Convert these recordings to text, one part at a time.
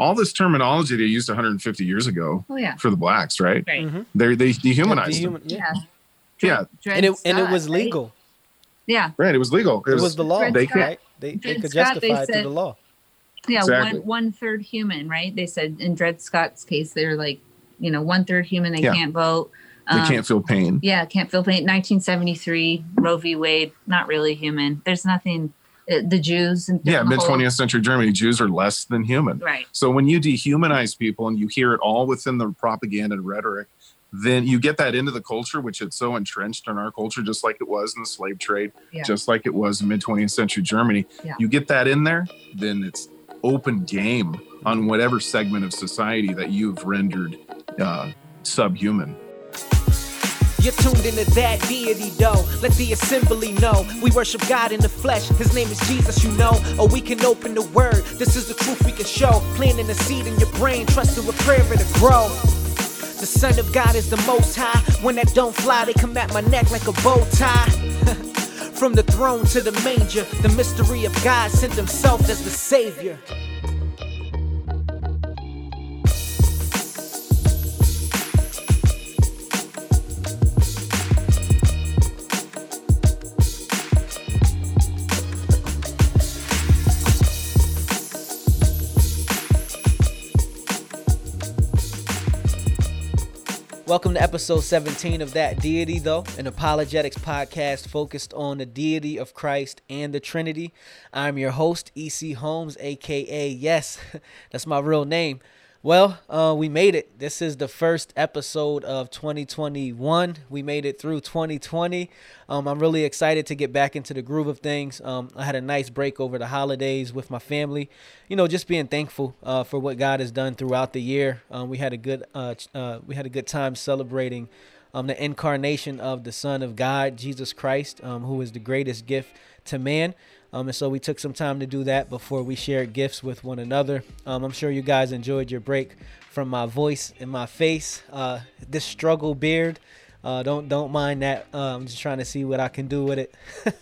all this terminology they used 150 years ago Oh yeah. for the blacks, right? Right. Mhm. They they dehumanized Yeah, them. dehuman- yeah. Yeah. Yeah, Dred and it and it Scott, was right? legal. Yeah. right. It was legal. It was the law. Dred They Scott- could- right? They, they could Scott, they justify it through said- the law. Yeah. Exactly. One one third human, right? They said in Dred Scott's case, they're like, you know, one third human. They Yeah. can't vote. They Um, can't feel pain. Yeah, can't feel pain. 1973, Roe v. Wade, not really human. There's nothing. Uh, the Jews and Yeah, mid 20th century Germany, Jews are less than human. Right. So when you dehumanize people and you hear it all within the propaganda and rhetoric, then you get that into the culture, which it's so entrenched in our culture, just like it was in the slave trade, Yeah. just like it was in mid 20th century Germany. Yeah. You get that in there, then it's open game on whatever segment of society that you've rendered uh, subhuman. You're tuned into that deity, though. Let the assembly know we worship God in the flesh. His name is Jesus, you know. Or we can open the word. This is the truth we can show. Planting a seed in your brain, trusting with prayer it'll grow. The Son of God is the most high. When that don't fly, they come at my neck like a bow tie. From the throne to the manger, the mystery of God sent himself as the Savior. Welcome to episode 17 of That Deity, though, an apologetics podcast focused on the deity of Christ and the Trinity. I'm your host, E.C. Holmes, aka Yes, that's my real name. Well, uh, we made it. This is the first episode of 2021. We made it through 2020. Um, I'm really excited to get back into the groove of things. Um, I had a nice break over the holidays with my family. You know, just being thankful uh, for what God has done throughout the year. Um, we had a good uh, uh, we had a good time celebrating um, the incarnation of the Son of God, Jesus Christ, um, who is the greatest gift to man. Um, and so we took some time to do that before we shared gifts with one another. Um, I'm sure you guys enjoyed your break from my voice and my face. Uh, this struggle beard, uh, don't don't mind that. Uh, I'm just trying to see what I can do with it.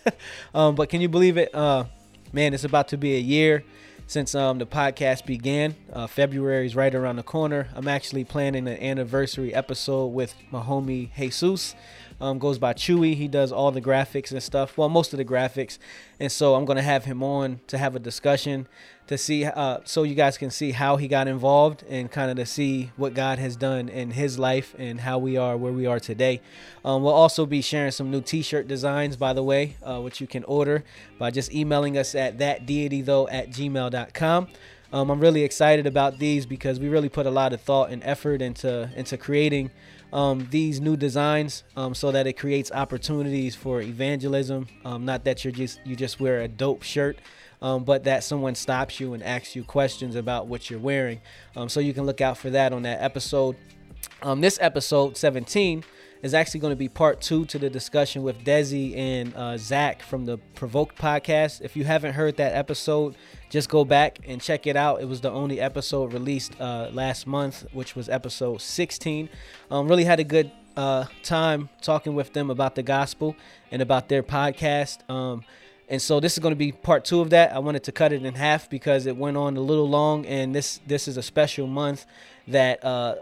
um, but can you believe it? Uh, man, it's about to be a year since um, the podcast began. Uh, February is right around the corner. I'm actually planning an anniversary episode with my homie Jesus. Um, goes by Chewy. He does all the graphics and stuff. Well, most of the graphics, and so I'm gonna have him on to have a discussion to see, uh, so you guys can see how he got involved and kind of to see what God has done in his life and how we are where we are today. Um, we'll also be sharing some new T-shirt designs, by the way, uh, which you can order by just emailing us at thatdeitythough at gmail.com. Um, I'm really excited about these because we really put a lot of thought and effort into into creating um, these new designs um, so that it creates opportunities for evangelism. Um, not that you're just you just wear a dope shirt, um, but that someone stops you and asks you questions about what you're wearing. Um, so you can look out for that on that episode. Um, this episode 17 is actually going to be part two to the discussion with Desi and uh, Zach from the Provoked podcast. If you haven't heard that episode, just go back and check it out. It was the only episode released uh, last month, which was episode 16. Um, really had a good uh, time talking with them about the gospel and about their podcast. Um, and so this is going to be part two of that. I wanted to cut it in half because it went on a little long, and this this is a special month that uh,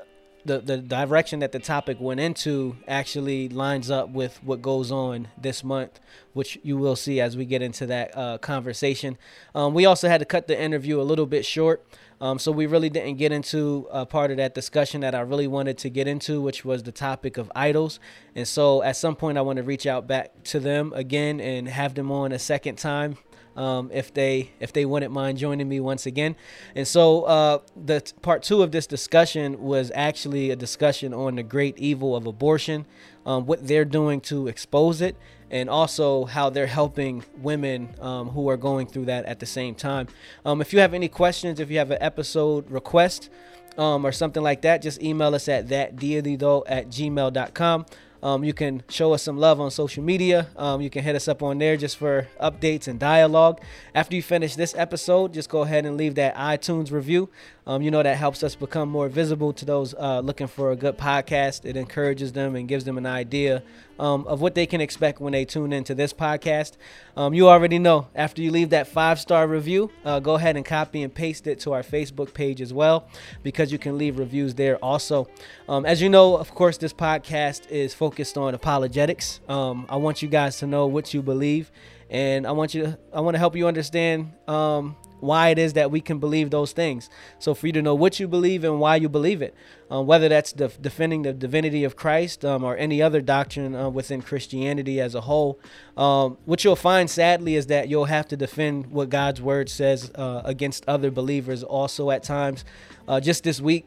the the direction that the topic went into actually lines up with what goes on this month, which you will see as we get into that uh, conversation. Um, we also had to cut the interview a little bit short. Um, so we really didn't get into a part of that discussion that I really wanted to get into, which was the topic of idols. And so at some point, I want to reach out back to them again and have them on a second time um, if they if they wouldn't mind joining me once again. And so uh, the t- part two of this discussion was actually a discussion on the great evil of abortion, um, what they're doing to expose it, and also how they're helping women um, who are going through that at the same time. Um, if you have any questions, if you have an episode request. Um, or something like that, just email us at thatdeitythough at gmail.com. Um, you can show us some love on social media. Um, you can hit us up on there just for updates and dialogue. After you finish this episode, just go ahead and leave that iTunes review. Um, you know, that helps us become more visible to those uh, looking for a good podcast. It encourages them and gives them an idea um, of what they can expect when they tune into this podcast. Um, you already know, after you leave that five star review, uh, go ahead and copy and paste it to our Facebook page as well, because you can leave reviews there also. Um, as you know, of course, this podcast is focused on apologetics. Um, I want you guys to know what you believe and I want you to I want to help you understand um, why it is that we can believe those things. So for you to know what you believe and why you believe it, um, whether that's def- defending the divinity of Christ um, or any other doctrine uh, within Christianity as a whole, um, what you'll find sadly is that you'll have to defend what God's word says uh, against other believers also at times. Uh, just this week,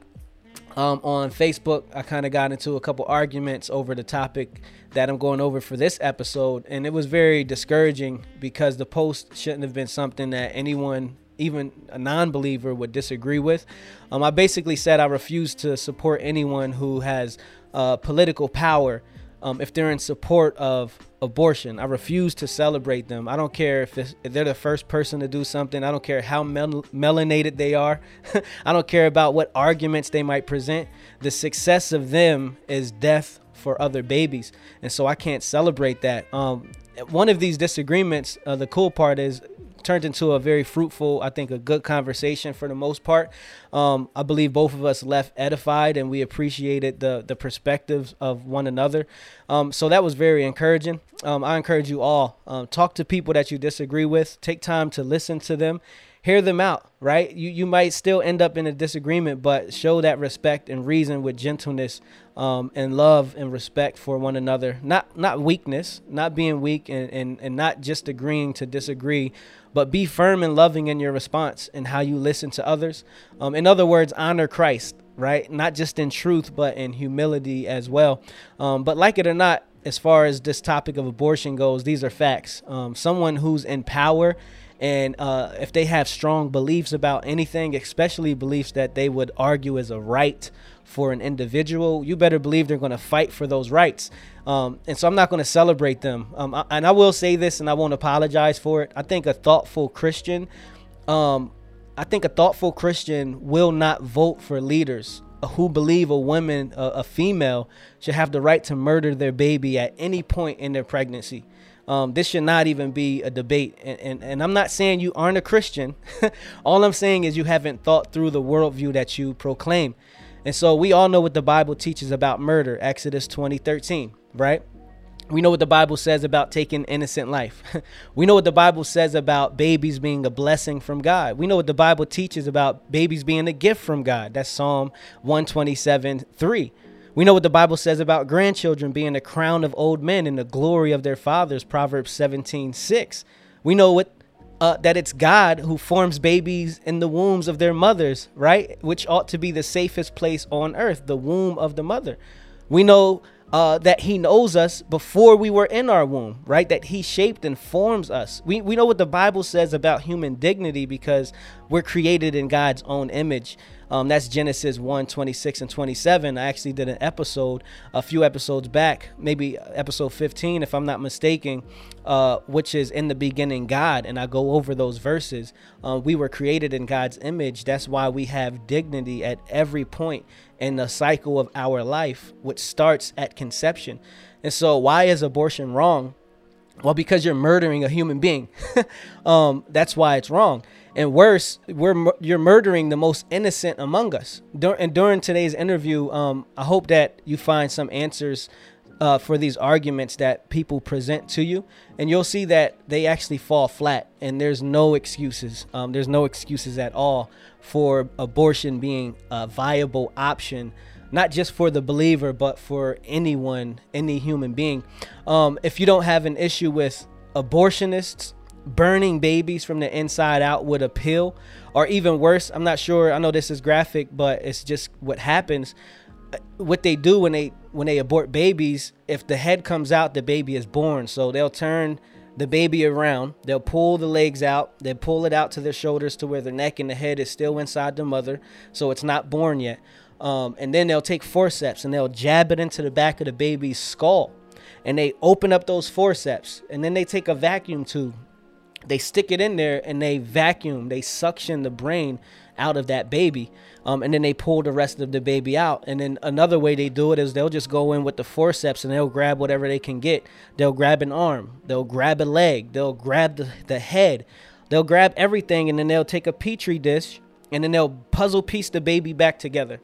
um, on Facebook, I kind of got into a couple arguments over the topic that I'm going over for this episode, and it was very discouraging because the post shouldn't have been something that anyone, even a non-believer, would disagree with. Um, I basically said I refuse to support anyone who has uh, political power um, if they're in support of abortion. I refuse to celebrate them. I don't care if, if they're the first person to do something. I don't care how mel- melanated they are. I don't care about what arguments they might present. The success of them is death for other babies. And so I can't celebrate that. Um, one of these disagreements, uh, the cool part is turned into a very fruitful, I think, a good conversation for the most part. Um, I believe both of us left edified and we appreciated the the perspectives of one another. Um, so that was very encouraging. Um, I encourage you all um, talk to people that you disagree with. Take time to listen to them hear them out, right? You you might still end up in a disagreement, but show that respect and reason with gentleness um, and love and respect for one another. Not not weakness, not being weak and, and, and not just agreeing to disagree, but be firm and loving in your response and how you listen to others. Um, in other words, honor Christ, right? Not just in truth, but in humility as well. Um, but like it or not, as far as this topic of abortion goes, these are facts. Um, someone who's in power and uh, if they have strong beliefs about anything, especially beliefs that they would argue as a right for an individual, you better believe they're going to fight for those rights. Um, and so I'm not going to celebrate them. Um, I, and I will say this, and I won't apologize for it. I think a thoughtful Christian, um, I think a thoughtful Christian will not vote for leaders who believe a woman, a, a female, should have the right to murder their baby at any point in their pregnancy. Um, this should not even be a debate. And, and, and I'm not saying you aren't a Christian. all I'm saying is you haven't thought through the worldview that you proclaim. And so we all know what the Bible teaches about murder, Exodus 20, 13, right? We know what the Bible says about taking innocent life. we know what the Bible says about babies being a blessing from God. We know what the Bible teaches about babies being a gift from God. That's Psalm 127, 3. We know what the Bible says about grandchildren being the crown of old men and the glory of their fathers, Proverbs 17 6. We know what uh, that it's God who forms babies in the wombs of their mothers, right? Which ought to be the safest place on earth, the womb of the mother. We know uh, that He knows us before we were in our womb, right? That He shaped and forms us. We, we know what the Bible says about human dignity because we're created in God's own image. Um, that's Genesis 1 26 and 27. I actually did an episode a few episodes back, maybe episode 15, if I'm not mistaken, uh, which is in the beginning God. And I go over those verses. Uh, we were created in God's image. That's why we have dignity at every point in the cycle of our life, which starts at conception. And so, why is abortion wrong? Well, because you're murdering a human being. um, that's why it's wrong. And worse, we're you're murdering the most innocent among us. Dur- and during today's interview, um, I hope that you find some answers uh, for these arguments that people present to you, and you'll see that they actually fall flat. And there's no excuses. Um, there's no excuses at all for abortion being a viable option not just for the believer, but for anyone, any human being. Um, if you don't have an issue with abortionists, burning babies from the inside out would appeal, or even worse, I'm not sure. I know this is graphic, but it's just what happens. What they do when they when they abort babies, if the head comes out, the baby is born. So they'll turn the baby around. They'll pull the legs out. They pull it out to their shoulders to where the neck and the head is still inside the mother, so it's not born yet. Um, and then they'll take forceps and they'll jab it into the back of the baby's skull. And they open up those forceps. And then they take a vacuum tube they stick it in there and they vacuum, they suction the brain out of that baby. Um, and then they pull the rest of the baby out. And then another way they do it is they'll just go in with the forceps and they'll grab whatever they can get. They'll grab an arm, they'll grab a leg, they'll grab the, the head, they'll grab everything, and then they'll take a petri dish and then they'll puzzle piece the baby back together,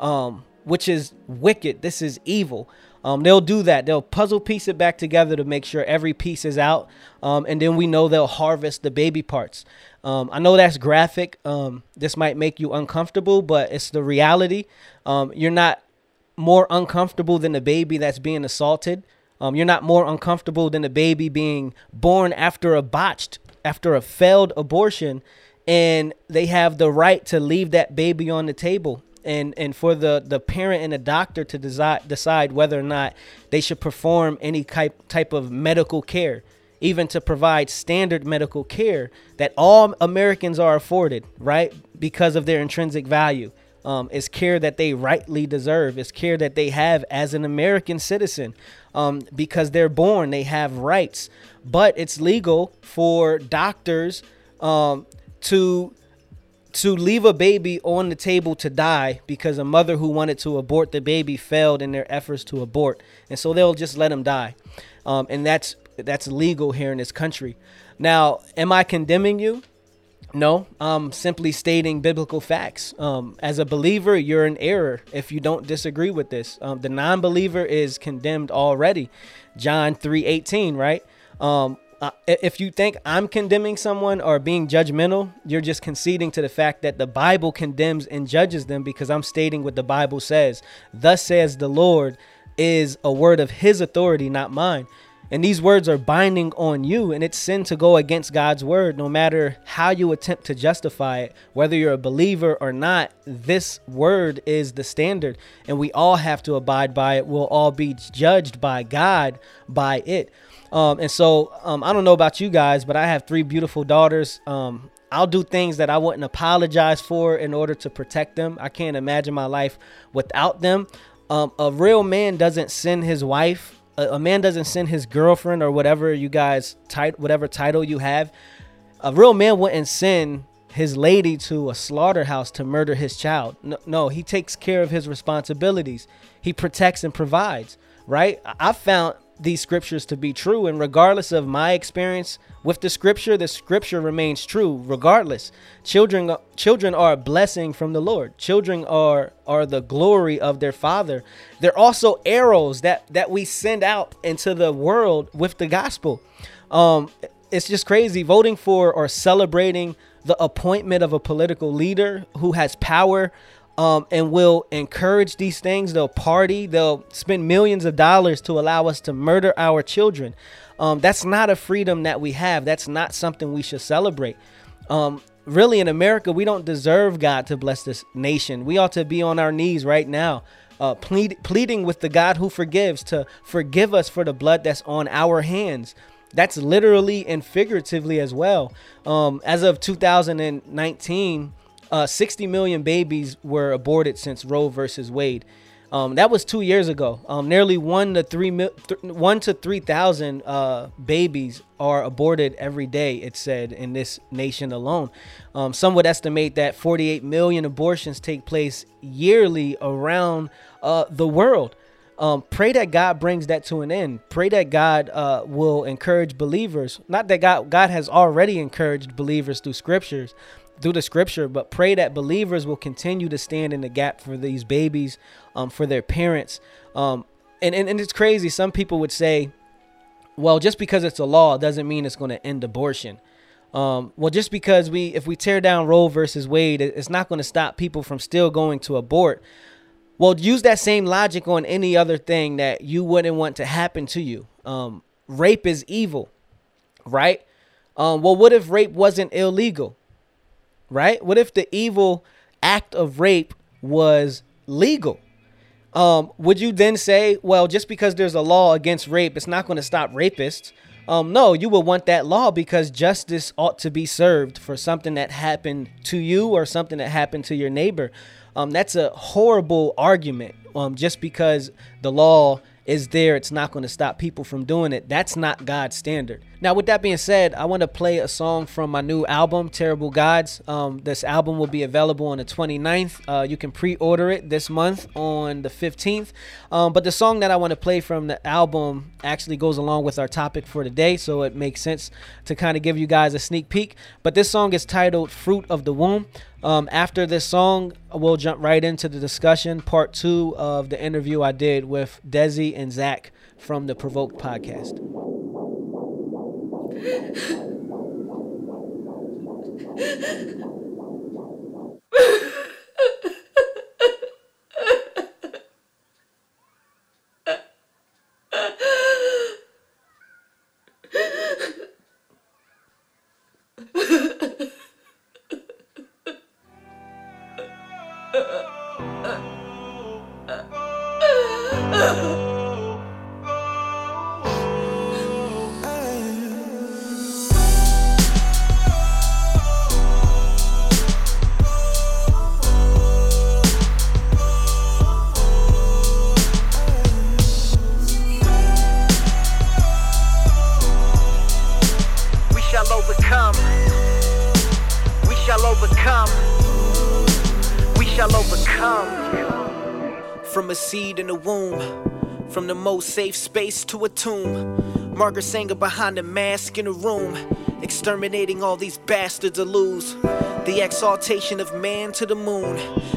um, which is wicked. This is evil. Um, they'll do that. They'll puzzle piece it back together to make sure every piece is out. Um, and then we know they'll harvest the baby parts. Um, I know that's graphic. Um, this might make you uncomfortable, but it's the reality. Um, you're not more uncomfortable than the baby that's being assaulted. Um, you're not more uncomfortable than the baby being born after a botched, after a failed abortion, and they have the right to leave that baby on the table. And, and for the, the parent and the doctor to decide, decide whether or not they should perform any type, type of medical care even to provide standard medical care that all Americans are afforded, right? Because of their intrinsic value. Um, it's care that they rightly deserve. It's care that they have as an American citizen um, because they're born, they have rights. But it's legal for doctors um, to to leave a baby on the table to die because a mother who wanted to abort the baby failed in their efforts to abort, and so they'll just let him die. Um, and that's that's legal here in this country. Now, am I condemning you? No, I'm simply stating biblical facts. Um, as a believer, you're in error if you don't disagree with this. Um, the non-believer is condemned already. John 3:18, right? Um, uh, if you think I'm condemning someone or being judgmental, you're just conceding to the fact that the Bible condemns and judges them because I'm stating what the Bible says. Thus says the Lord is a word of his authority, not mine. And these words are binding on you, and it's sin to go against God's word, no matter how you attempt to justify it. Whether you're a believer or not, this word is the standard, and we all have to abide by it. We'll all be judged by God by it. Um, and so um, I don't know about you guys, but I have three beautiful daughters. Um, I'll do things that I wouldn't apologize for in order to protect them. I can't imagine my life without them. Um, a real man doesn't send his wife a, a man doesn't send his girlfriend or whatever you guys tit- whatever title you have. A real man wouldn't send his lady to a slaughterhouse to murder his child. No, no, he takes care of his responsibilities. He protects and provides, right? I found these scriptures to be true. And regardless of my experience with the scripture, the scripture remains true regardless. Children children are a blessing from the Lord. Children are are the glory of their father. They're also arrows that that we send out into the world with the gospel. Um it's just crazy voting for or celebrating the appointment of a political leader who has power um, and will encourage these things. They'll party. They'll spend millions of dollars to allow us to murder our children. Um, that's not a freedom that we have. That's not something we should celebrate. Um, really, in America, we don't deserve God to bless this nation. We ought to be on our knees right now, uh, plead, pleading with the God who forgives to forgive us for the blood that's on our hands. That's literally and figuratively as well. Um, as of 2019, uh, 60 million babies were aborted since Roe versus Wade. Um, that was two years ago. Um, nearly one to three th- one to three thousand uh, babies are aborted every day. It said in this nation alone. Um, some would estimate that 48 million abortions take place yearly around uh, the world. Um, pray that God brings that to an end. Pray that God uh, will encourage believers. Not that God God has already encouraged believers through scriptures, through the scripture, but pray that believers will continue to stand in the gap for these babies, um, for their parents. Um, and, and, and it's crazy. Some people would say, well, just because it's a law doesn't mean it's going to end abortion. Um, well, just because we, if we tear down Roe versus Wade, it's not going to stop people from still going to abort. Well, use that same logic on any other thing that you wouldn't want to happen to you. Um, rape is evil, right? Um, well, what if rape wasn't illegal? Right? What if the evil act of rape was legal? Um, would you then say, well, just because there's a law against rape, it's not going to stop rapists? Um, no, you would want that law because justice ought to be served for something that happened to you or something that happened to your neighbor. Um, that's a horrible argument. Um, just because the law is there, it's not going to stop people from doing it. That's not God's standard. Now, with that being said, I want to play a song from my new album, Terrible Gods. Um, this album will be available on the 29th. Uh, you can pre order it this month on the 15th. Um, but the song that I want to play from the album actually goes along with our topic for today, so it makes sense to kind of give you guys a sneak peek. But this song is titled Fruit of the Womb. Um, after this song, we'll jump right into the discussion, part two of the interview I did with Desi and Zach from the Provoked podcast. most safe space to a tomb. Margaret Sanger behind a mask in a room, exterminating all these bastards to lose. The exaltation of man to the moon,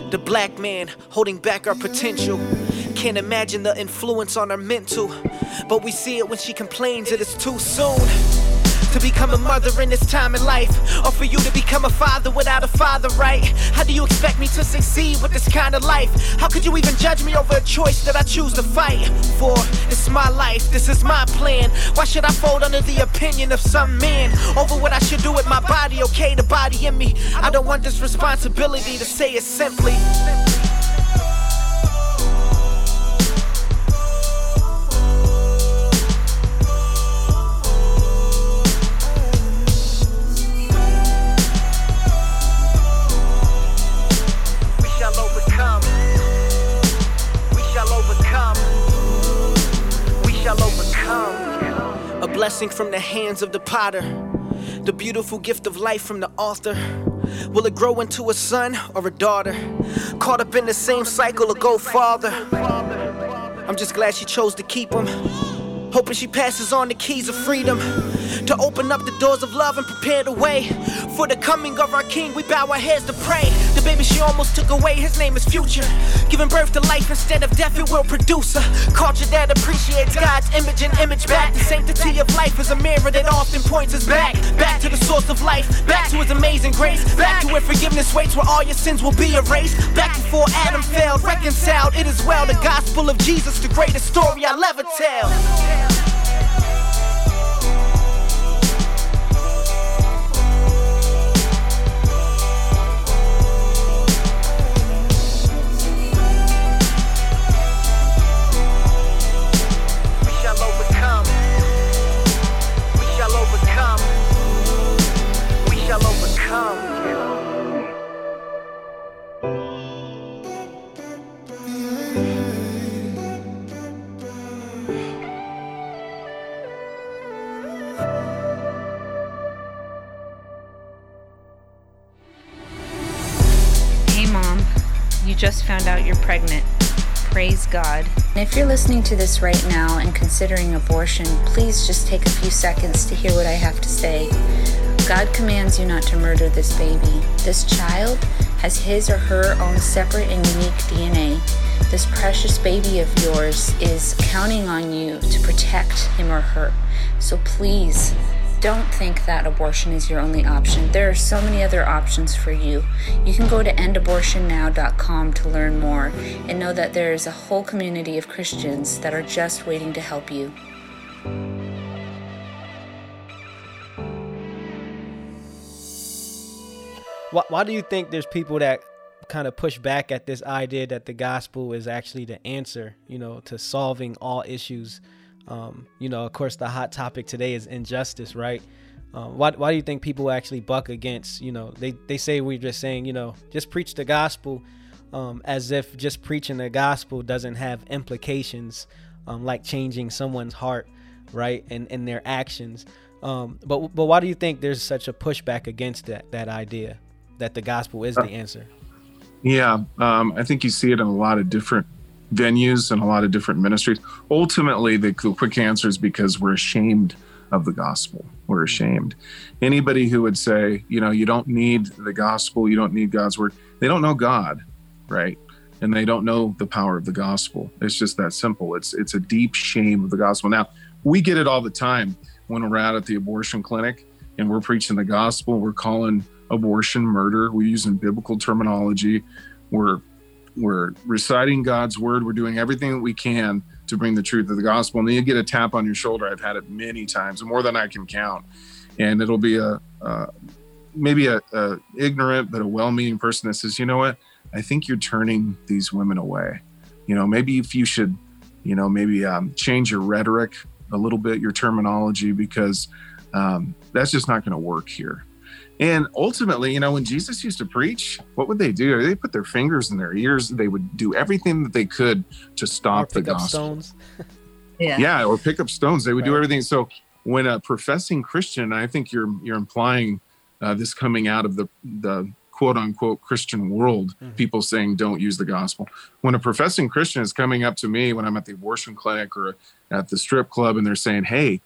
the black man holding back our potential. Can't imagine the influence on our mental, but we see it when she complains that it's too soon to become a mother in this time in life, or for you to become a father without a father, right? How do you expect me to succeed with this kind of life? How could you even judge me over a choice that I choose to fight for? It's my life, this is my plan. Why should I fold under the opinion of some man over what I should do with my body? Okay, the body in me. I don't want this responsibility to say it simply. Blessing from the hands of the potter. The beautiful gift of life from the author. Will it grow into a son or a daughter? Caught up in the same cycle or go farther? I'm just glad she chose to keep him. Hoping she passes on the keys of freedom to open up the doors of love and prepare the way for the coming of our King. We bow our heads to pray. The baby she almost took away, his name is Future. Giving birth to life instead of death, it will produce a culture that appreciates God's image and image back. The sanctity of life is a mirror that often points us back, back to the source of life, back to His amazing grace, back to where forgiveness waits, where all your sins will be erased. Back before Adam failed, reconciled. It is well. The gospel of Jesus, the greatest story I'll ever tell. Just found out you're pregnant. Praise God. If you're listening to this right now and considering abortion, please just take a few seconds to hear what I have to say. God commands you not to murder this baby. This child has his or her own separate and unique DNA. This precious baby of yours is counting on you to protect him or her. So please don't think that abortion is your only option. There are so many other options for you. You can go to endabortionnow.com to learn more and know that there is a whole community of Christians that are just waiting to help you. Why, why do you think there's people that kind of push back at this idea that the gospel is actually the answer, you know, to solving all issues? Um, you know, of course, the hot topic today is injustice, right? Um, why, why do you think people actually buck against, you know, they, they say we're just saying, you know, just preach the gospel um, as if just preaching the gospel doesn't have implications um, like changing someone's heart, right? And, and their actions. Um, but but why do you think there's such a pushback against that that idea that the gospel is the answer? Yeah, um, I think you see it in a lot of different venues and a lot of different ministries. Ultimately, the, quick answer is because we're ashamed of the gospel. We're ashamed. Anybody who would say, you know, you don't need the gospel, you don't need God's word, they don't know God, right? And they don't know the power of the gospel. It's just that simple. It's it's a deep shame of the gospel. Now, we get it all the time when we're out at the abortion clinic and we're preaching the gospel. We're calling abortion murder. We're using biblical terminology. We're we're reciting God's word. We're doing everything that we can to bring the truth of the gospel. And then you get a tap on your shoulder. I've had it many times, more than I can count. And it'll be a, maybe a, a ignorant but a well-meaning person that says, you know what? I think you're turning these women away. You know, maybe if you should, you know, maybe um, change your rhetoric a little bit, your terminology, because um, that's just not going to work here. And ultimately, you know, when Jesus used to preach, what would they do? They put their fingers in their ears. They would do everything that they could to stop the gospel. stones. Yeah. Yeah, or pick up stones. They would do everything. So when a professing Christian, I think you're you're implying uh, this coming out of the the quote unquote Christian world, people saying don't use the gospel. When a professing Christian is coming up to me when I'm at the abortion clinic or at the strip club and they're saying, "Hey,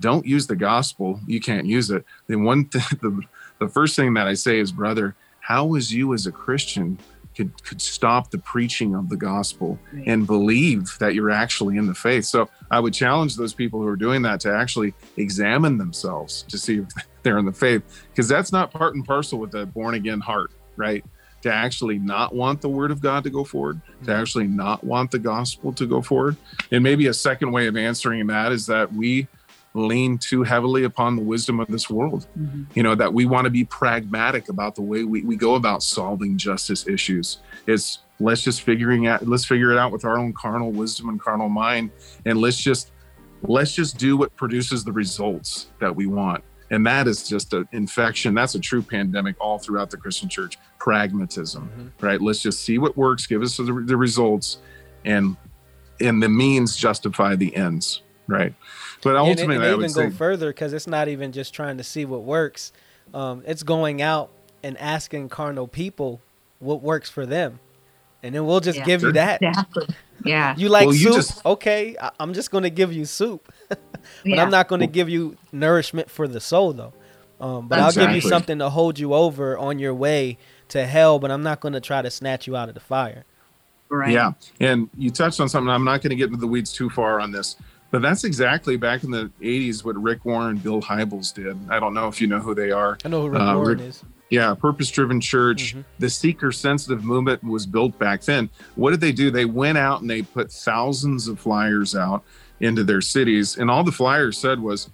don't use the gospel. You can't use it." Then one th- the the first thing that I say is, "Brother, how is you as a Christian could could stop the preaching of the gospel Right. and believe that you're actually in the faith?" So I would challenge those people who are doing that to actually examine themselves to see if they're in the faith, because that's not part and parcel with a born again heart, right? To actually not want the word of God to go forward, to mm-hmm. actually not want the gospel to go forward. And maybe a second way of answering that is that we lean too heavily upon the wisdom of this world. Mhm. You know, that we want to be pragmatic about the way we, we go about solving justice issues. It's let's just figuring out let's figure it out with our own carnal wisdom and carnal mind and let's just let's just do what produces the results that we want and that is just an infection that's a true pandemic all throughout the christian church pragmatism right let's just see what works give us the, the results and and the means justify the ends right but And it- ultimately and i they would even say go further because it's not even just trying to see what works. Um, it's going out and asking carnal people what works for them, and then we'll just Yeah. give you that. Exactly. Yeah. You like Well, you soup? just- okay, I- I'm just going to give you soup, but yeah. I'm not going to give you nourishment for the soul, though. Um, but I'll give you something to hold you over on your way to hell. But I'm not going to try to snatch you out of the fire. Right. Yeah. And you touched on something. I'm not going to get into the weeds too far on this, but that's exactly back in the 80s what Rick Warren Bill Hybels did. I don't know if you know who they are. I know who Rick Uh, Warren Rick- is. Yeah, purpose driven church. Mhm. The seeker sensitive movement was built back then. What did they do? They went out and they put thousands of flyers out into their cities. And all the flyers said was,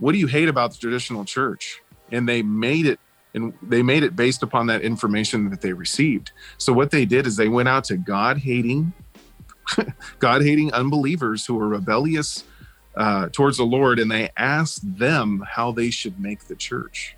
What do you hate about the traditional church? And they made it and they made it based upon that information that they received. So what they did is they went out to God hating, God hating unbelievers who are rebellious uh, towards the Lord, and they asked them how they should make the church.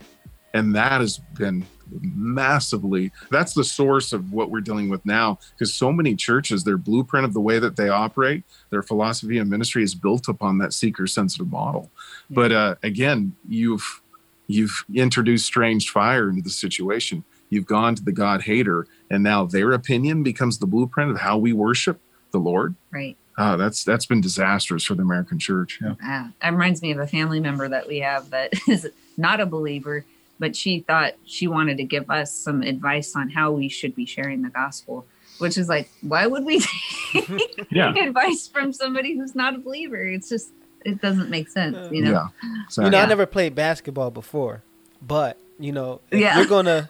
And that has been massively that's the source of what we're dealing with now because so many churches their blueprint of the way that they operate their philosophy and ministry is built upon that seeker sensitive model but uh, again you've you've introduced strange fire into the situation. You've gone to the god hater and now their opinion becomes the blueprint of how we worship the lord Right. uh, that's that's been disastrous for the american church yeah Ah, that reminds me of a family member that we have that is not a believer, but she thought she wanted to give us some advice on how we should be sharing the gospel, which is like, why would we take yeah advice from somebody who's not a believer? It's just, it doesn't make sense, you know? yeah You know, I never played basketball before, but you know, if Yeah. you're gonna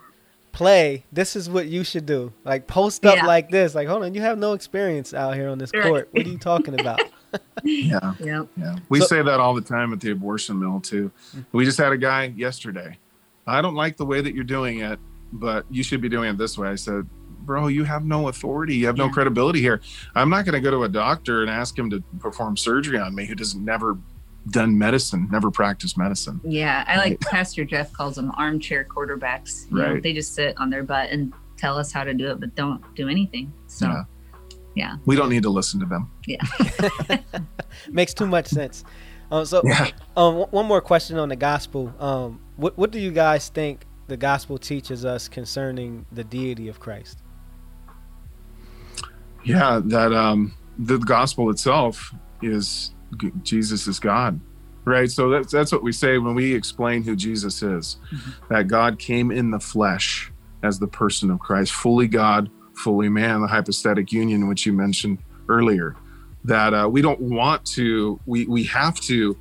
play, this is what you should do. Like post up Yeah. like this. Like, hold on, you have no experience out here on this Right. court. What are you talking about? yeah Yeah. Yeah, we So- say that all the time at the abortion mill too. We just had a guy yesterday. I don't like the way that you're doing it, but you should be doing it this way. I said, bro, you have no authority. You have no credibility here. I'm not going to go to a doctor and ask him to perform surgery on me who doesn't never done medicine, never practiced medicine. Yeah. I like Pastor Jeff calls them armchair quarterbacks. You know, Right. they just sit on their butt and tell us how to do it, but don't do anything. So, Yeah. yeah. We don't need to listen to them. Yeah. Makes too much sense. Um, so, Yeah. um, one- one more question on the gospel. Um, what what do you guys think the gospel teaches us concerning the deity of Christ? Yeah, that um, the gospel itself is g- Jesus is God, right? So that's that's what we say when we explain who Jesus is. That God came in the flesh as the person of Christ, fully God, fully man, the hypostatic union which you mentioned earlier. That uh, we don't want to, we we have to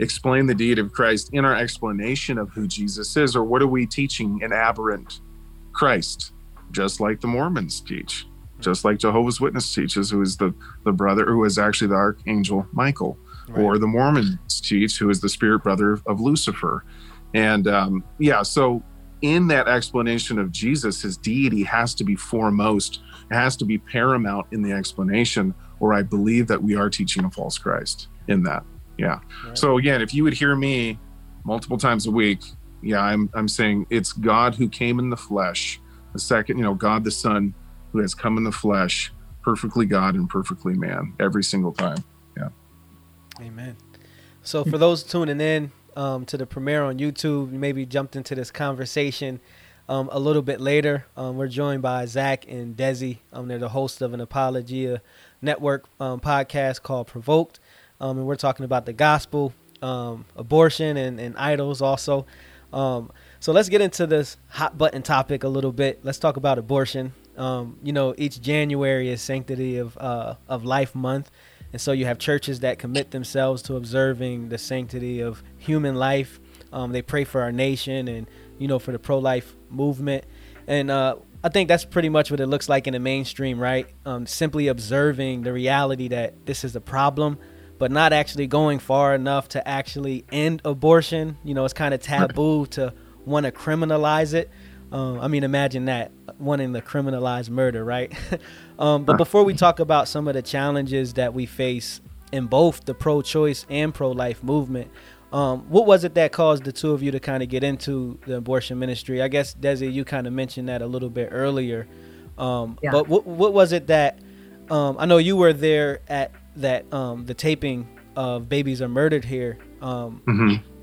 explain the deity of Christ in our explanation of who Jesus is, or what are we teaching an aberrant Christ, just like the Mormons teach just like Jehovah's Witness teaches, who is the the brother, who is actually the archangel Michael, or the Mormons teach, who is the spirit brother of Lucifer, and um, yeah, so in that explanation of Jesus, his deity has to be foremost, it has to be paramount in the explanation, or I believe that we are teaching a false Christ in that. Yeah. Right. So again, if you would hear me multiple times a week, yeah, I'm I'm saying it's God who came in the flesh, the second, you know, God the Son who has come in the flesh, perfectly God and perfectly man, every single time. Yeah. Amen. So for those tuning in um, to the premiere on YouTube, you maybe jumped into this conversation um, a little bit later. Um, we're joined by Zach and Desi. Um, they're the host of an Apologia Network um, podcast called Provoked, um, and we're talking about the gospel, um, abortion, and, and idols also. So let's get into this hot button topic a little bit. Let's talk about abortion. Um, you know, each January is Sanctity of uh, of Life Month, and so you have churches that commit themselves to observing the sanctity of human life. Um, they pray for our nation and you know for the pro-life movement, and uh, I think that's pretty much what it looks like in the mainstream, right? Um, simply observing the reality that this is a problem, but not actually going far enough to actually end abortion. You know, it's kind of taboo to want to criminalize it. Um, I mean, imagine that wanting to criminalize murder, right? um, but before we talk about some of the challenges that we face in both the pro-choice and pro-life movement, um, what was it that caused the two of you to kind of get into the abortion ministry? I guess Desi, you kind of mentioned that a little bit earlier. Um, Yeah. But what what was it that um, I know you were there at that um, the taping of Babies Are Murdered here. Um, Mm-hmm.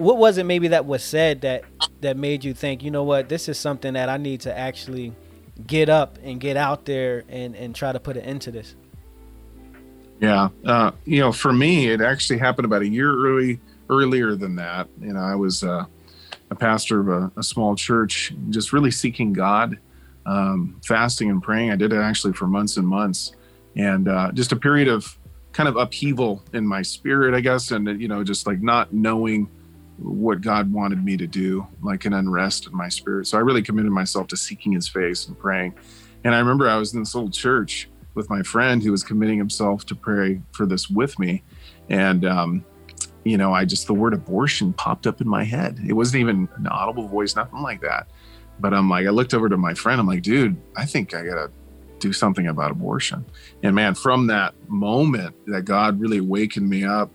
What was it maybe that was said that that made you think you know what this is something that i need to actually get up and get out there and and try to put an end to this Yeah, uh, you know, for me, it actually happened about a year early earlier than that. You know, I was uh, a pastor of a, a small church, just really seeking God, um, fasting and praying. I did it actually for months and months, and uh, just a period of kind of upheaval in my spirit, I guess, and you know, just like not knowing what God wanted me to do, like an unrest in my spirit. So I really committed myself to seeking His face and praying. And I remember I was in this old church with my friend who was committing himself to pray for this with me. And, um, you know, I just, the word abortion popped up in my head. It wasn't even an audible voice, nothing like that. But I'm like, I looked over to my friend. I'm like, dude, I think I got to do something about abortion. And man, from that moment that God really wakened me up,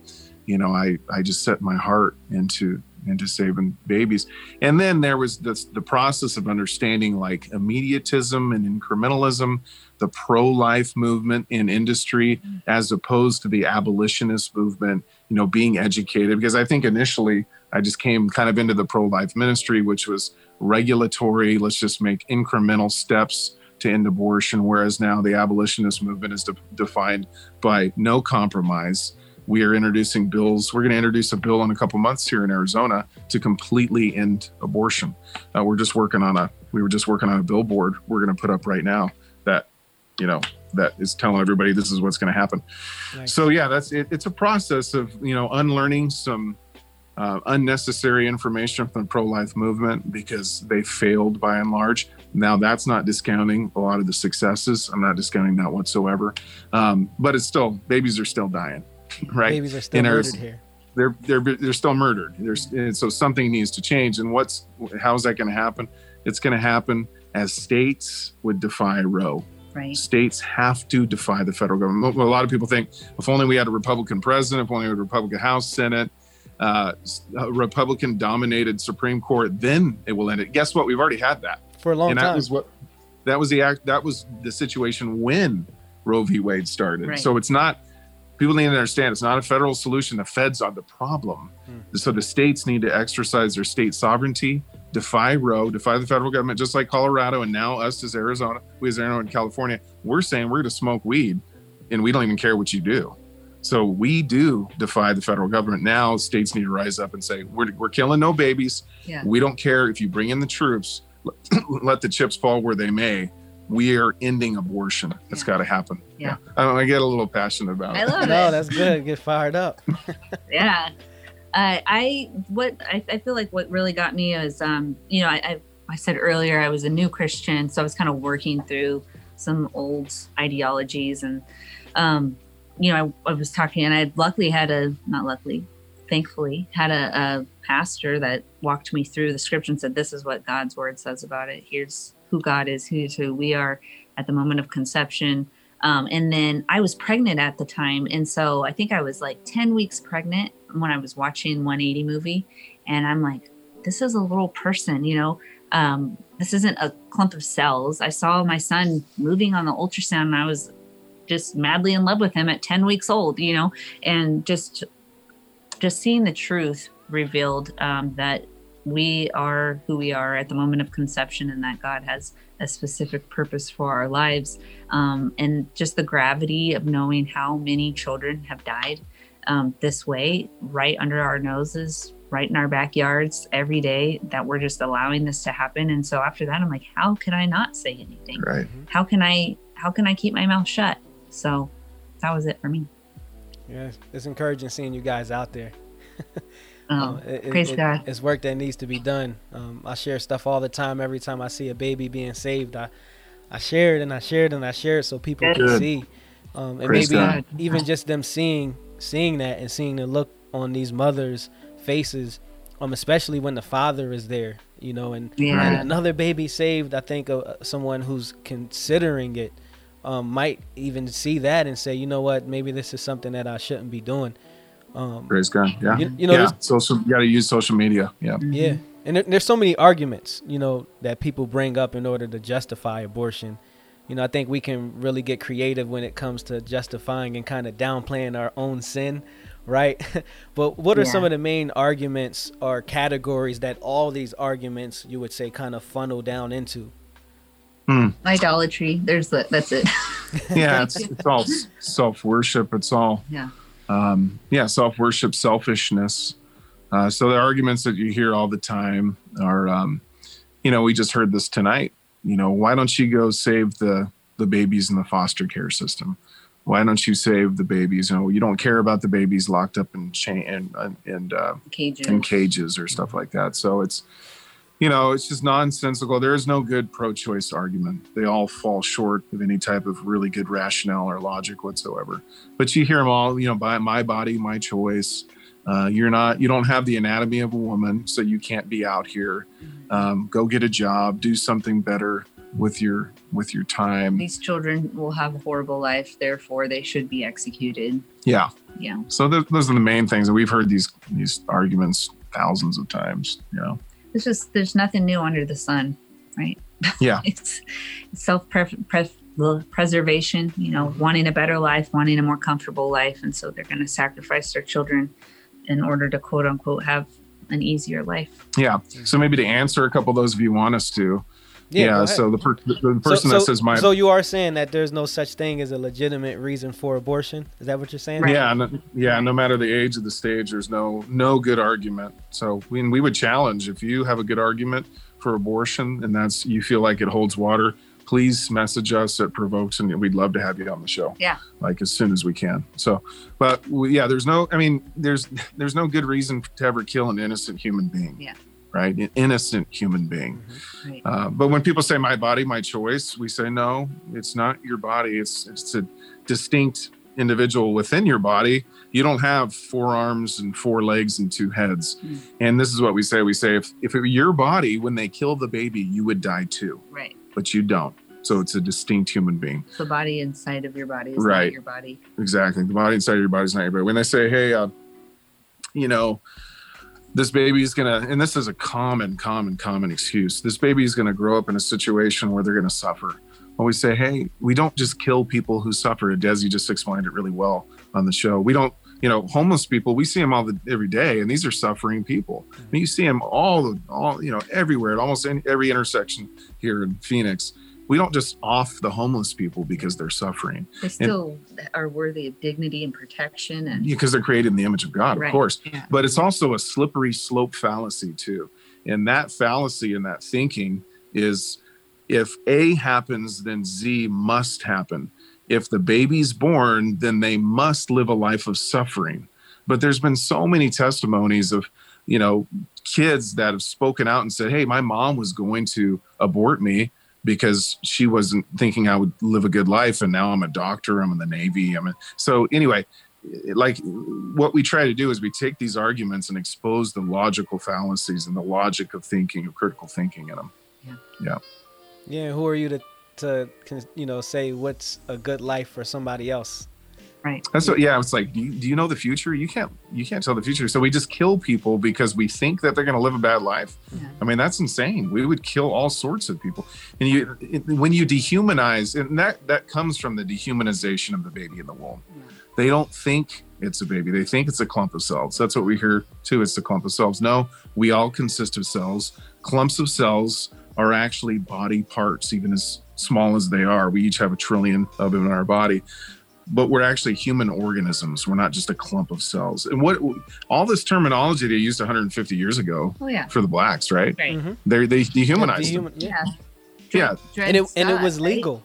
you know, I, I just set my heart into into saving babies. And then there was this, the process of understanding like immediatism and incrementalism, the pro-life movement in industry, mm-hmm. as opposed to the abolitionist movement, you know, being educated. Because I think initially I just came kind of into the pro-life ministry, which was regulatory, let's just make incremental steps to end abortion. Whereas now the abolitionist movement is de- defined by no compromise. We are introducing bills. We're going to introduce a bill in a couple months here in Arizona to completely end abortion. Uh, we're just working on a. We were just working on a billboard we're going to put up right now that, you know, that is telling everybody this is what's going to happen. Nice. So yeah, that's it. It's a process of you know unlearning some uh, unnecessary information from the pro-life movement because they failed by and large. Now that's not discounting a lot of the successes. I'm not discounting that whatsoever. Um, but it's still babies are still dying, right? babies are still In murdered Arizona. here They're they're they're still murdered. There's and so something needs to change. And what's how's that going to happen? It's going to happen as states would defy Roe right? states have to defy the federal government. A lot of people think if only we had a Republican president, if only we had a Republican House, Senate, uh, a Republican dominated Supreme Court, then it will end it. Guess what? We've already had that. for a long time. that was what that was the act that was the situation when Roe v. Wade started. Right. So it's not people need to understand it's not a federal solution. The feds are the problem. Hmm. So the states need to exercise their state sovereignty, defy Roe, defy the federal government, just like Colorado and now us as Arizona, we as Arizona and California. We're saying we're going to smoke weed, and we don't even care what you do. So we do defy the federal government. Now states need to rise up and say we're we're killing no babies. Yeah. We don't care if you bring in the troops. Let, let the chips fall where they may. We are ending abortion. It's Yeah. got to happen. Yeah. I, I get a little passionate about I it. love No, it. that's good. Get fired up. yeah uh, i what I, I feel like what really got me is um you know I, I i said earlier i was a new christian so i was kind of working through some old ideologies and um you know i, I was talking and i luckily had a not luckily thankfully had a, a pastor that walked me through the scripture and said this is what god's word says about it here's who god is here's who we are at the moment of conception um, and then I was pregnant at the time. And so I think I was like 10 weeks pregnant when I was watching 180 movie. And I'm like, this is a little person, you know, um, this isn't a clump of cells. I saw my son moving on the ultrasound and I was just madly in love with him at 10 weeks old, you know, and just, just seeing the truth revealed um, that we are who we are at the moment of conception and that God has a specific purpose for our lives. Um, and just the gravity of knowing how many children have died um, this way right under our noses right in our backyards every day that we're just allowing this to happen. And so after that i'm like how can i not say anything? Right. how can i how can i keep my mouth shut? So that was it for me. Yeah, it's encouraging seeing you guys out there. um, Um, it- it- praise it- god It's work that needs to be done. Um, I share stuff all the time. Every time I see a baby being saved, I, I share it and I share it and I share it so people can Good. see. Um, and Praise maybe God. even just them seeing seeing that and seeing the look on these mothers' faces, um, especially when the father is there, you know, and, Yeah. and another baby saved. I think uh, someone who's considering it um, might even see that and say, you know what, maybe this is something that I shouldn't be doing. Um, Praise God. Yeah. You- you know, yeah. Social. You got to use social media. Yeah. Yeah, and there, there's so many arguments, you know, that people bring up in order to justify abortion. You know, I think we can really get creative when it comes to justifying and kind of downplaying our own sin, right? but what are some of the main arguments or categories that all these arguments you would say kind of funnel down into? idolatry there's the that's it Yeah. It's, it's all self worship. It's all yeah um, yeah, self worship, selfishness. Uh, so the arguments that you hear all the time are, um, you know, we just heard this tonight. You know, why don't you go save the the babies in the foster care system? Why don't you save the babies? You know, you don't care about the babies locked up in chain and and uh, cages in cages or stuff like that. So it's, you know, it's just nonsensical. There is no good pro-choice argument. They all fall short of any type of really good rationale or logic whatsoever. But you hear them all, you know, by my body, my choice. Uh, you're not, you don't have the anatomy of a woman, so you can't be out here. Um, go get a job, do something better with your with your time. these children will have a horrible life therefore they should be executed Yeah. yeah So th- those are the main things, and we've heard these these arguments thousands of times. You know. It's just there's nothing new under the sun, right? Yeah. it's self preservation, you know, wanting a better life, wanting a more comfortable life, and so they're going to sacrifice their children in order to quote unquote have an easier life. Yeah. So maybe to answer a couple of those if you want us to. Yeah. go ahead. so the, per- the, the So- person so, that says my so you are saying that there's no such thing as a legitimate reason for abortion? Is that what you're saying? yeah no, yeah no matter the age of the stage there's no no good argument so we, we would challenge if you have a good argument for abortion and that's you feel like it holds water please message us at provokes and we'd love to have you on the show Yeah. like as soon as we can so but we, yeah there's no i mean there's there's no good reason to ever kill an innocent human being Yeah. Right an innocent human being Right. Uh, but when people say my body, my choice, we say no, it's not your body. It's it's a distinct individual within your body. You don't have four arms and four legs and two heads. Mm. And this is what we say. We say if if it were your body, when they kill the baby, you would die too, Right. but you don't. So it's a distinct human being. The body inside of your body is Right. not your body. Exactly. The body inside of your body is not your body. When they say, hey, uh, you know, this baby is going to, and this is a common, common, common excuse. This baby is going to grow up in a situation where they're going to suffer. always say, hey, we don't just kill people who suffer. Desi just explained it really well on the show. We don't, you know, homeless people. We see them all the, every day, and these are suffering people. Mm-hmm. I mean, you see them all, all, you know, everywhere at almost any, every intersection here in Phoenix. We don't just off the homeless people because they're suffering. They still and, are worthy of dignity and protection, and because they're created in the image of God, right. of course. Yeah. But it's also a slippery slope fallacy too, and that fallacy and that thinking is if A happens, then Z must happen. If the baby's born, then they must live a life of suffering. But there's been so many testimonies of, you know, kids that have spoken out and said, Hey, my mom was going to abort me because she wasn't thinking I would live a good life. And now I'm a doctor, I'm in the Navy. I'm a, so anyway, like what we try to do is we take these arguments and expose the logical fallacies and the logic of thinking, of critical thinking in them. Yeah. Yeah. Yeah, who are you to to you know say what's a good life for somebody else? Right. That's what. Yeah, it's like, do you, do you know the future? You can't. You can't tell the future. So we just kill people because we think that they're going to live a bad life. Yeah. I mean, that's insane. We would kill all sorts of people. And you, it, when you dehumanize, and that that comes from the dehumanization of the baby in the womb. Yeah. They don't think it's a baby. They think it's a clump of cells. That's what we hear too. It's a clump of cells. No, we all consist of cells. Clumps of cells are actually body parts, even as small as they are. We each have a trillion of them in our body, but we're actually human organisms. We're not just a clump of cells. And what all this terminology they used 150 years ago Oh yeah. for the blacks, right? Right. Mm-hmm. They they dehumanized them. Dehuman- yeah. Yeah. Yeah, Dred and it and it Scott, was right? legal.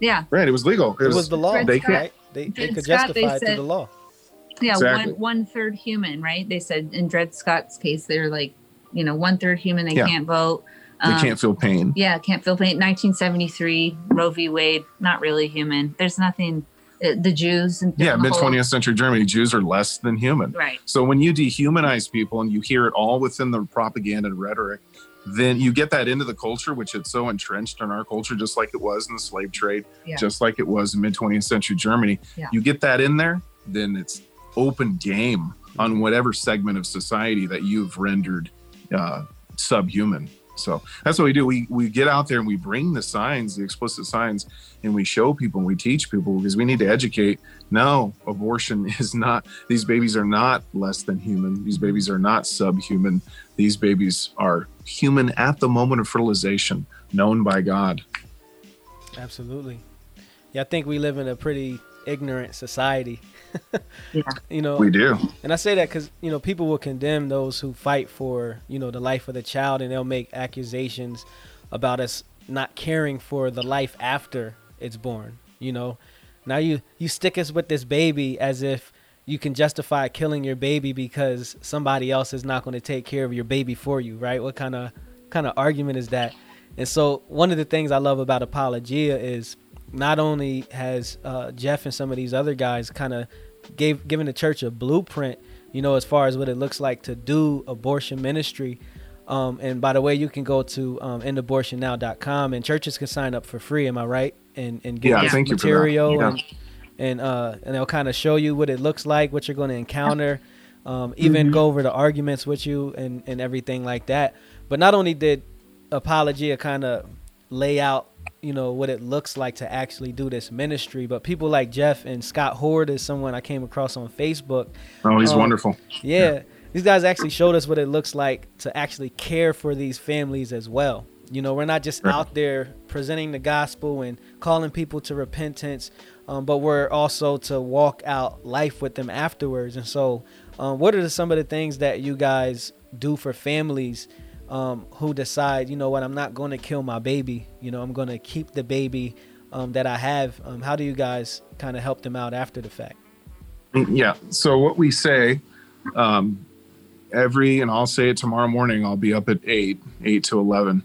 Yeah. right. It was legal. It was the law, Dred They Scott- right? They, they could Scott, they justify it through said- the law. Yeah. Exactly. One one third human, right? They said in Dred Scott's case, they're like, you know, one third human. They Yeah. can't vote. They Um, can't feel pain. Yeah, can't feel pain. 1973, Roe v. Wade, not really human. There's nothing. Uh, the Jews and Yeah, mid whole- 20th century Germany, Jews are less than human. Right. So when you dehumanize people and you hear it all within the propaganda and rhetoric, then you get that into the culture, which it's so entrenched in our culture, just like it was in the slave trade, Yeah. just like it was in mid 20th century Germany. Yeah. You get that in there, then it's open game on whatever segment of society that you've rendered uh, subhuman. So that's what we do. We we get out there and we bring the signs, the explicit signs, and we show people and we teach people because we need to educate. No, abortion is not. These babies are not less than human. These babies are not subhuman. These babies are human at the moment of fertilization, known by God. Absolutely. Yeah, I think we live in a pretty ignorant society. Yeah. You know, We do. And I say that because you know people will condemn those who fight for you know the life of the child, and they'll make accusations about us not caring for the life after it's born. You know, now you you stick us with this baby as if you can justify killing your baby because somebody else is not going to take care of your baby for you, right? What kind of kind of argument is that? And so one of the things I love about Apologia is not only has uh, Jeff and some of these other guys kind of gave given the church a blueprint, you know, as far as what it looks like to do abortion ministry. Um, and by the way, you can go to um, endabortionnow.com and churches can sign up for free. Am I right? And and get Yeah, this thank you material Yeah. and and uh, and they'll kind of show you what it looks like, what you're going to encounter, um, even Mm-hmm. go over the arguments with you and and everything like that. But not only did Apologia kind of lay out, you know, what it looks like to actually do this ministry, but people like Jeff and Scott Hord is someone I came across on Facebook. Oh, he's Um, wonderful. Yeah, these guys actually showed us what it looks like to actually care for these families as well. You know, we're not just Right. out there presenting the gospel and calling people to repentance, um, but we're also to walk out life with them afterwards. And so, um, what are some of the things that you guys do for families um, who decide, you know what, I'm not going to kill my baby. You know, I'm going to keep the baby um, that I have. Um, how do you guys kind of help them out after the fact? Yeah. So what we say, um, every and I'll say it tomorrow morning. I'll be up at eight, eight to eleven.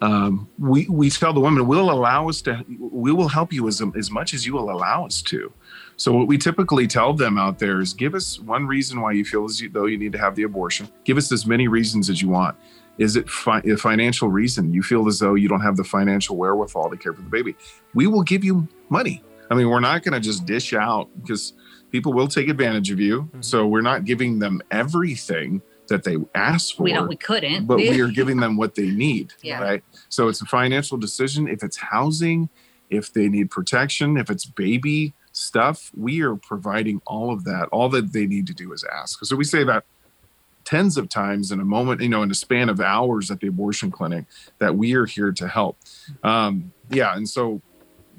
Um, we we tell the women we'll allow us to. We will help you as as much as you will allow us to. So what we typically tell them out there is give us one reason why you feel as though you need to have the abortion. Give us as many reasons as you want. Is it fi- a financial reason? You feel as though you don't have the financial wherewithal to care for the baby. We will give you money. I mean, we're not going to just dish out because people will take advantage of you. Mm-hmm. So we're not giving them everything that they asked for we don't we couldn't but we are giving them what they need Yeah. right so it's a financial decision if it's housing if they need protection if it's baby stuff we are providing all of that all that they need to do is ask so we say that tens of times in a moment you know in a span of hours at the abortion clinic that we are here to help um yeah and so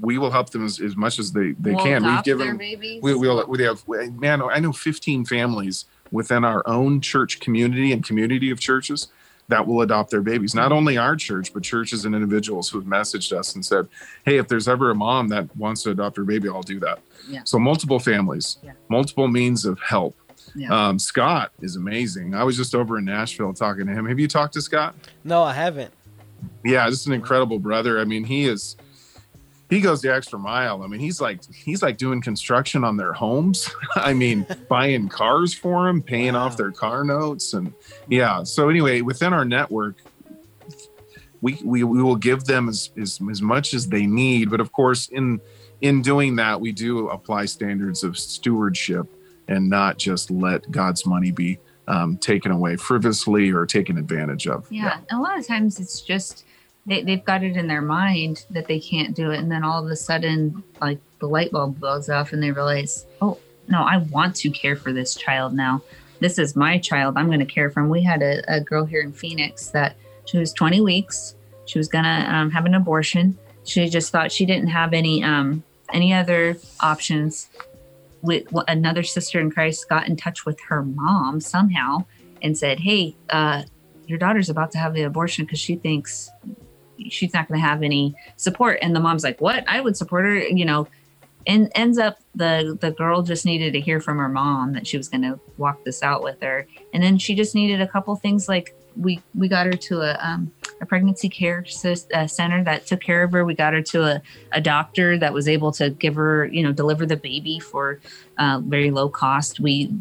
we will help them as, as much as they they We'll can we've given babies. we, we'll we have man i know 15 families within our own church community and community of churches that will adopt their babies not only our church but churches and individuals who have messaged us and said hey if there's ever a mom that wants to adopt her baby i'll do that Yeah. so multiple families Yeah. multiple means of help Yeah. um, scott is amazing. I was just over in nashville talking to him. Have you talked to scott? No, I haven't. yeah just an incredible brother. I mean he is he goes the extra mile. I mean he's like he's like doing construction on their homes. I mean buying cars for them paying Wow. off their car notes and yeah. So anyway within our network we we, we will give them as, as as much as they need. But of course in in doing that we do apply standards of stewardship and not just let god's money be um, taken away frivolously or taken advantage of. Yeah. And a lot of times it's just they, they've got it in their mind that they can't do it and then all of a sudden like the light bulb goes off and they realize oh no i want to care for this child now. This is my child. I'm going to care for him. We had a, a girl here in phoenix that she was 20 weeks. She was going to um, have an abortion. She just thought she didn't have any um, any other options with another sister in christ got in touch with her mom somehow and said hey uh, your daughter's about to have the abortion because she thinks she's not going to have any support. And the mom's like what? I would support her you know. And ends up the the girl just needed to hear from her mom that she was going to walk this out with her. And then she just needed a couple things like we we got her to a um, a pregnancy care sis- uh, center that took care of her we got her to a, a doctor that was able to give her you know deliver the baby for uh, very low cost we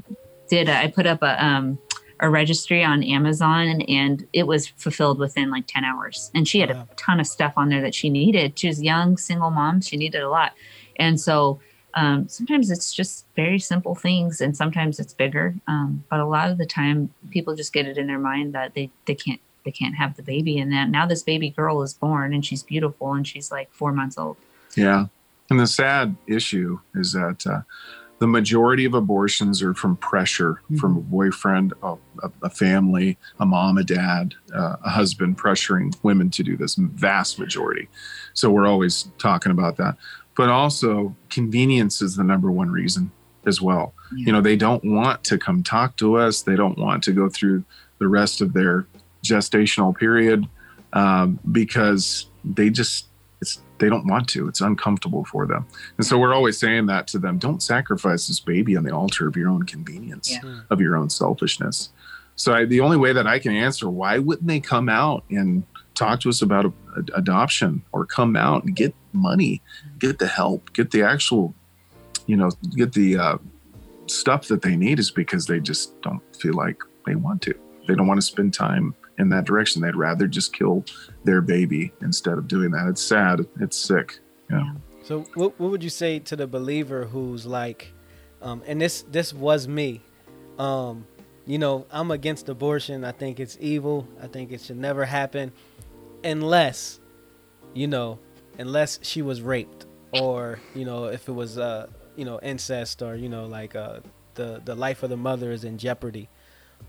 did a, i put up a um a registry on Amazon and it was fulfilled within like 10 hours. And she had Wow. a ton of stuff on there that she needed. She was young, single mom. She needed a lot. And so um, sometimes it's just very simple things and sometimes it's bigger. Um, but a lot of the time people just get it in their mind that they, they can't they can't have the baby and then now this baby girl is born and she's beautiful and she's like four months old. Yeah. And the sad issue is that uh, the majority of abortions are from pressure from a boyfriend, a, a, a family, a mom, a dad, uh, a husband pressuring women to do this, vast majority. So we're always talking about that. But also, convenience is the number one reason as well. Yeah. You know, they don't want to come talk to us, they don't want to go through the rest of their gestational period um, because they just it's they don't want to it's uncomfortable for them and so we're always saying that to them don't sacrifice this baby on the altar of your own convenience Yeah. Of your own selfishness so I, the only way that i can answer why wouldn't they come out and talk to us about a, a- adoption or come out and get money get the help get the actual you know get the uh, stuff that they need is because they just don't feel like they want to. They don't want to spend time in that direction. They'd rather just kill their baby instead of doing that. It's sad. It's sick. Yeah. So what what would you say to the believer who's like, um, and this this was me, um, you know, I'm against abortion. I think it's evil. I think it should never happen, unless, you know, unless she was raped or you know if it was uh you know incest or you know like uh the the life of the mother is in jeopardy.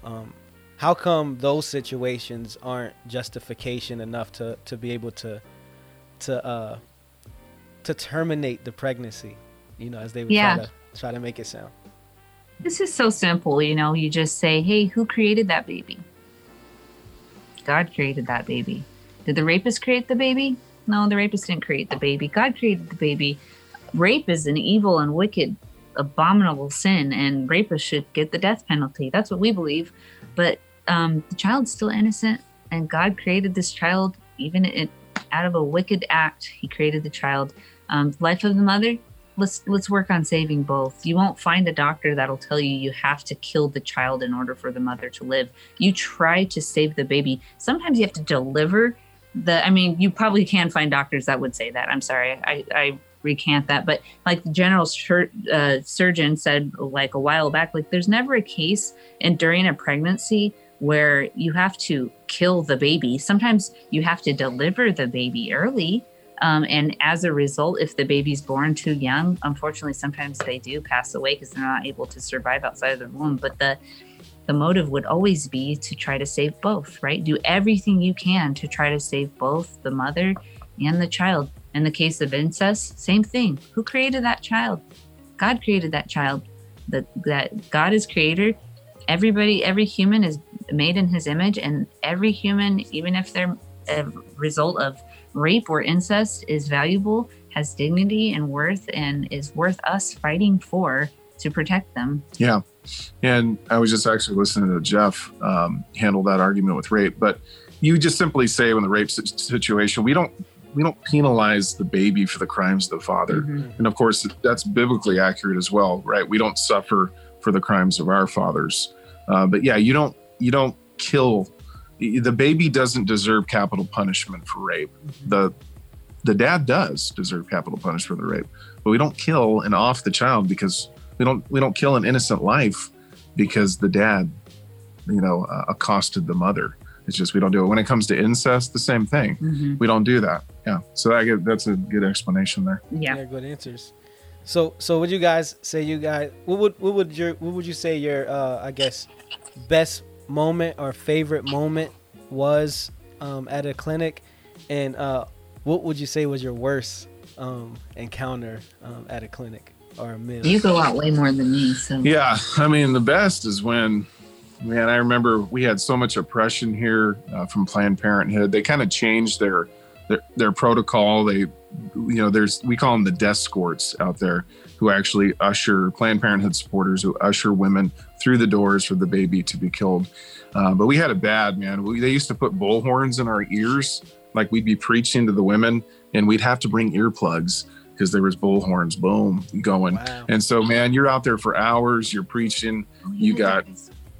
Um, how come those situations aren't justification enough to to be able to to uh to terminate the pregnancy, you know, as they would Yeah. try to try to make it sound. This is so simple, you know. You just say, "Hey, who created that baby?" God created that baby. Did the rapist create the baby? No, the rapist didn't create the baby. God created the baby. Rape is an evil and wicked, abominable sin, and rapists should get the death penalty. That's what we believe. But um, the child's still innocent, and God created this child even it, out of a wicked act. He created the child. Um, life of the mother, let's let's work on saving both. You won't find a doctor that'll tell you you have to kill the child in order for the mother to live. You try to save the baby. Sometimes you have to deliver the I mean, you probably can find doctors that would say that. I'm sorry. I I recant that, but like the general sur- uh, surgeon said like a while back like there's never a case and during a pregnancy where you have to kill the baby. Sometimes you have to deliver the baby early. Um, and as a result, if the baby's born too young, unfortunately, sometimes they do pass away because they're not able to survive outside of the womb. But the the motive would always be to try to save both, right? Do everything you can to try to save both the mother and the child. In the case of incest, same thing. Who created that child? God created that child. That that God is creator. Everybody, every human is made in his image and every human even if they're a result of rape or incest is valuable has dignity and worth and is worth us fighting for to protect them yeah and i was just actually listening to jeff um, handle that argument with rape but you just simply say when the rape situation we don't we don't penalize the baby for the crimes of the father mm-hmm. and of course that's biblically accurate as well right we don't suffer for the crimes of our fathers uh, but yeah you don't you don't kill the baby doesn't deserve capital punishment for rape. Mm-hmm. The the dad does deserve capital punishment for the rape, but we don't kill and off the child because we don't we don't kill an innocent life because the dad, you know, uh, accosted the mother. It's just we don't do it. When it comes to incest, the same thing. Mm-hmm. We don't do that. Yeah. So I get that's a good explanation there. Yeah. yeah. Good answers. So so would you guys say you guys what would what would your what would you say your uh I guess best moment or favorite moment was um, at a clinic, and uh, what would you say was your worst um, encounter um, at a clinic or a meal? You go out way more than me, so yeah. I mean, the best is when, man, I remember we had so much oppression here uh, from Planned Parenthood. They kind of changed their, their their protocol. They, you know, there's we call them the desk escorts out there who actually usher Planned Parenthood supporters who usher women through the doors for the baby to be killed. Uh, but we had a bad, man. We, they used to put bullhorns in our ears, like we'd be preaching to the women, and we'd have to bring earplugs because there was bullhorns, boom, going. Wow. And so, man, you're out there for hours. You're preaching. You got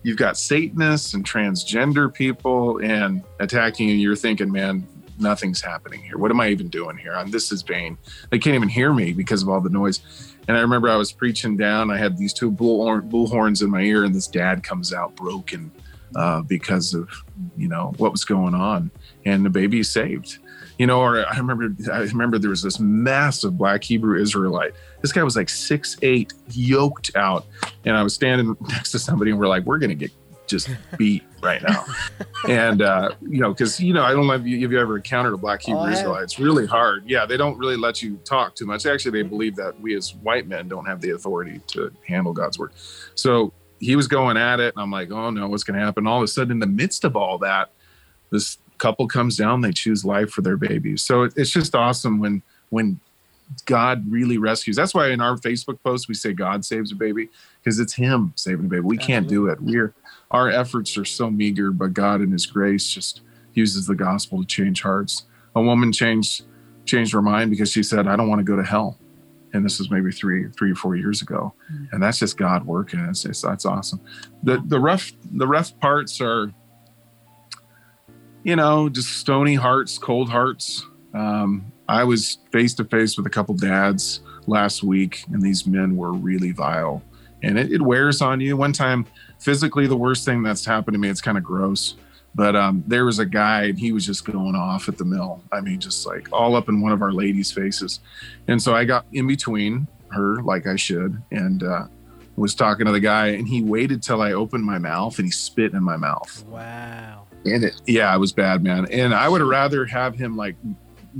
you've got Satanists and transgender people and attacking, and you're thinking, man, nothing's happening here. What am I even doing here? I'm, this is vain. They can't even hear me because of all the noise. And I remember I was preaching down. I had these two bull, bull horns in my ear, and this dad comes out broken uh, because of you know what was going on, and the baby is saved. You know, or I remember I remember there was this massive black Hebrew Israelite. This guy was like six eight, yoked out, and I was standing next to somebody, and we're like, we're gonna get just beat right now. and uh, you know, because you know, I don't know if you, if you ever encountered a black Hebrew oh, Israelite. It's really hard. Yeah, they don't really let you talk too much. Actually, they believe that we as white men don't have the authority to handle God's word. So he was going at it, and I'm like, oh no, what's going to happen? All of a sudden, in the midst of all that, this couple comes down. They choose life for their babies. So it's just awesome when when God really rescues. That's why in our Facebook post we say God saves a baby because it's Him saving a baby. We can't do it. We're our efforts are so meager, but God in His grace just uses the gospel to change hearts. A woman changed changed her mind because she said, "I don't want to go to hell," and this was maybe three three or four years ago, mm-hmm. and that's just God working. It's, it's that's awesome. The the rough the rough parts are, you know, just stony hearts, cold hearts. Um, I was face to face with a couple dads last week, and these men were really vile, and it, it wears on you. One time physically the worst thing that's happened to me. It's kind of gross. But um, there was a guy, and he was just going off at the mill. I mean, just like all up in one of our ladies' faces. And so I got in between her, like I should, and uh, was talking to the guy. And he waited till I opened my mouth, and he spit in my mouth. Wow. And it, yeah, it was bad, man. And I would rather have him like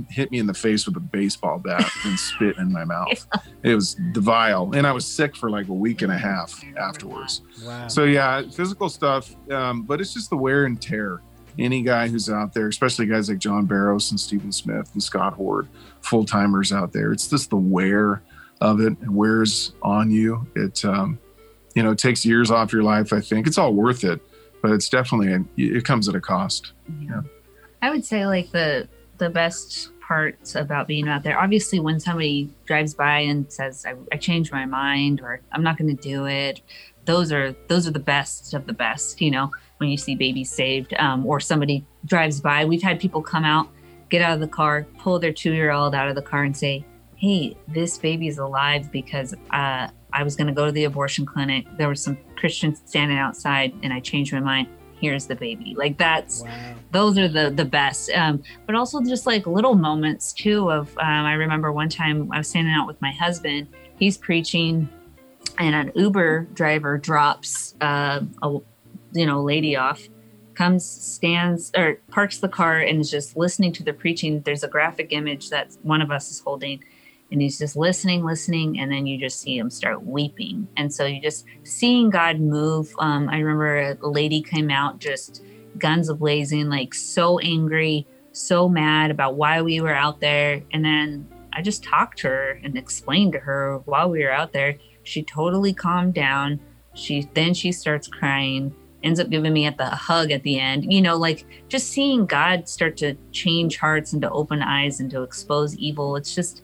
hit me in the face with a baseball bat and spit in my mouth. It was vile, and I was sick for like a week and a half afterwards. Wow. So yeah, physical stuff, um, but it's just the wear and tear. Any guy who's out there, especially guys like John Barros and Stephen Smith and Scott Hord, full timers out there, it's just the wear of it. It wears on you. It, um, you know, it takes years off your life. I think it's all worth it, but it's definitely a, it comes at a cost. Yeah. I would say like the the best parts about being out there. Obviously, when somebody drives by and says, "I, I changed my mind," or "I'm not going to do it," those are those are the best of the best. You know, when you see babies saved, um, or somebody drives by. We've had people come out, get out of the car, pull their two-year-old out of the car, and say, "Hey, this baby's alive because uh, I was going to go to the abortion clinic. There was some Christians standing outside, and I changed my mind." here's the baby like that's Wow. those are the the best um, but also just like little moments too of um, i remember one time i was standing out with my husband he's preaching and an uber driver drops uh, a you know lady off comes stands or parks the car and is just listening to the preaching there's a graphic image that one of us is holding and he's just listening listening and then you just see him start weeping. And so you just seeing god move um, i remember a lady came out just guns a blazing like so angry so mad about why we were out there. And then i just talked to her and explained to her while we were out there. She totally calmed down. She then she starts crying ends up giving me at the hug at the end. You know like just seeing god start to change hearts and to open eyes and to expose evil it's just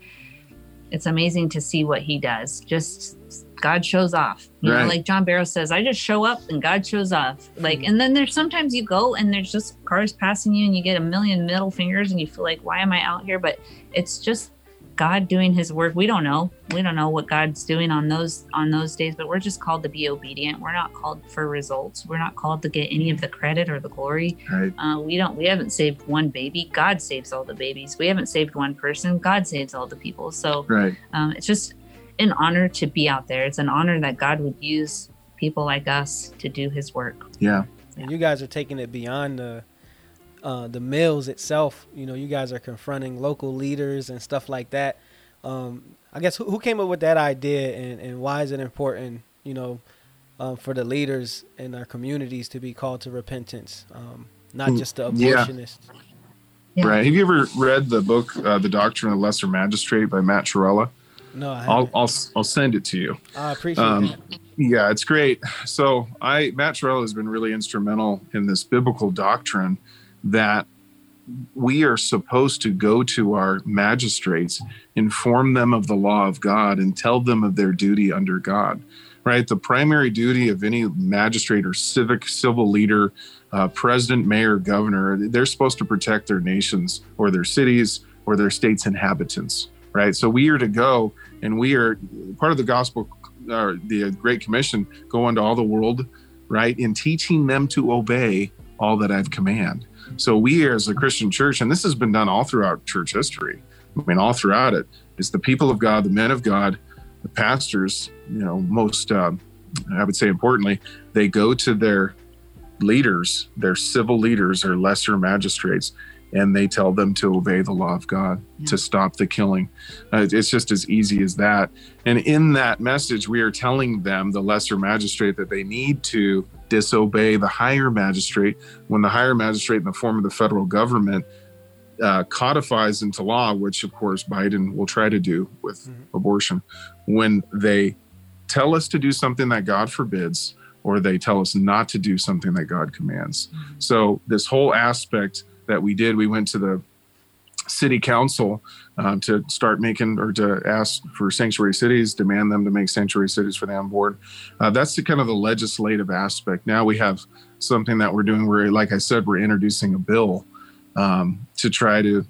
it's amazing to see what he does. Just god shows off. You know like john barrow says i just show up and god shows off. Like mm-hmm. and then there's sometimes you go and there's just cars passing you and you get a million middle fingers and you feel like why am i out here? But it's just god doing his work. We don't know. We don't know what god's doing on those on those days but we're just called to be obedient. We're not called for results. We're not called to get any of the credit or the glory. Right. uh, we don't we haven't saved one baby. God saves all the babies. We haven't saved one person. God saves all the people. So Right. um, it's just an honor to be out there. It's an honor that god would use people like us to do his work. Yeah. And you guys are taking it beyond the uh, the mills itself. You know, you guys are confronting local leaders and stuff like that. Um, I guess who, who came up with that idea, and, and why is it important? You know, um, for the leaders in our communities to be called to repentance, um, not just the yeah. abortionists. Yeah. Right. Have you ever read the book, uh, The Doctrine of the Lesser Magistrate by Matt Trewhella? No, I, I'll, haven't. I'll, I'll send it to you. I appreciate um, that. Yeah, it's great. So I Matt Trewhella has been really instrumental in this biblical doctrine that we are supposed to go to our magistrates, inform them of the law of God, and tell them of their duty under God. Right, the primary duty of any magistrate or civic civil leader, uh, president, mayor, governor, they're supposed to protect their nations or their cities or their states' inhabitants. Right, so we are to go, and we are part of the gospel or the Great Commission, go into all the world, right, in teaching them to obey all that I've command. So we as a Christian church, and this has been done all throughout church history. I mean, all throughout it, is the people of God, the men of God, the pastors. You know, most uh, I would say importantly, they go to their leaders, their civil leaders or lesser magistrates, and they tell them to obey the law of God, Yeah. to stop the killing. Uh, it's just as easy as that. And in that message, we are telling them, the lesser magistrate, that they need to disobey the higher magistrate when the higher magistrate, in the form of the federal government, uh, codifies into law, which of course Biden will try to do with Mhm. abortion, when they tell us to do something that God forbids or they tell us not to do something that God commands. So, this whole aspect that we did, we went to the city council um, to start making or to ask for sanctuary cities, demand them to make sanctuary cities for them on board. Uh, that's the kind of the legislative aspect. Now we have something that we're doing where, like I said, we're introducing a bill um, to try to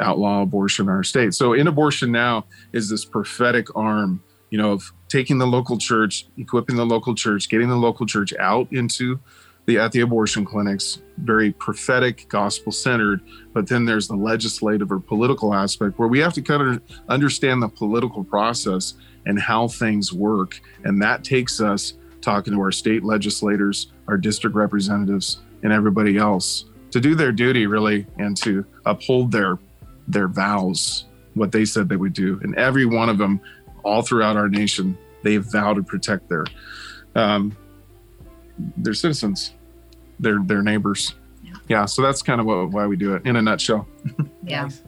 outlaw abortion in our state. So, End Abortion Now is this prophetic arm, you know, of taking the local church, equipping the local church, getting the local church out into the at the abortion clinics, very prophetic, gospel centered. But then there's the legislative or political aspect where we have to kind of understand the political process and how things work, and that takes us talking to our state legislators, our district representatives, and everybody else to do their duty really and to uphold their their vows what they said they would do and every one of them all throughout our nation they vow to protect their um, their citizens their their neighbors Yeah. yeah so that's kind of what, why we do it in a nutshell yeah Nice.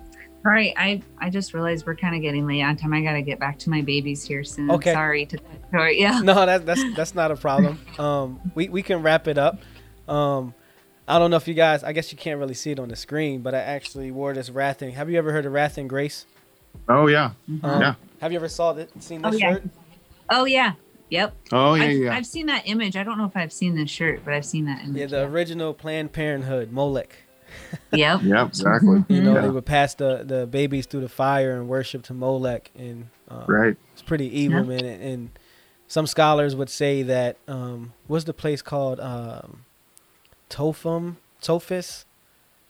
all right i i just realized we're kind of getting late on time i gotta get back to my babies here soon Okay. sorry to sorry yeah no, that's that's that's not a problem. Um, we we can wrap it up. Um, I don't know if you guys. I guess you can't really see it on the screen, but I actually wore this Wrath and. Have you ever heard of Wrath and Grace? oh yeah Um, Yeah. Have you ever saw it? Seen Oh, yeah. shirt? oh yeah yep oh yeah I've, yeah I've seen that image i don't know if i've seen this shirt but i've seen that image Yeah, the original Planned Parenthood, Molech. yep yeah exactly You know, Yeah. they would pass the, the babies through the fire and worship to Molech, and um, right it's pretty evil, Yeah. man. And, and some scholars would say that um, what's the place called? Um, Topham, Tophis,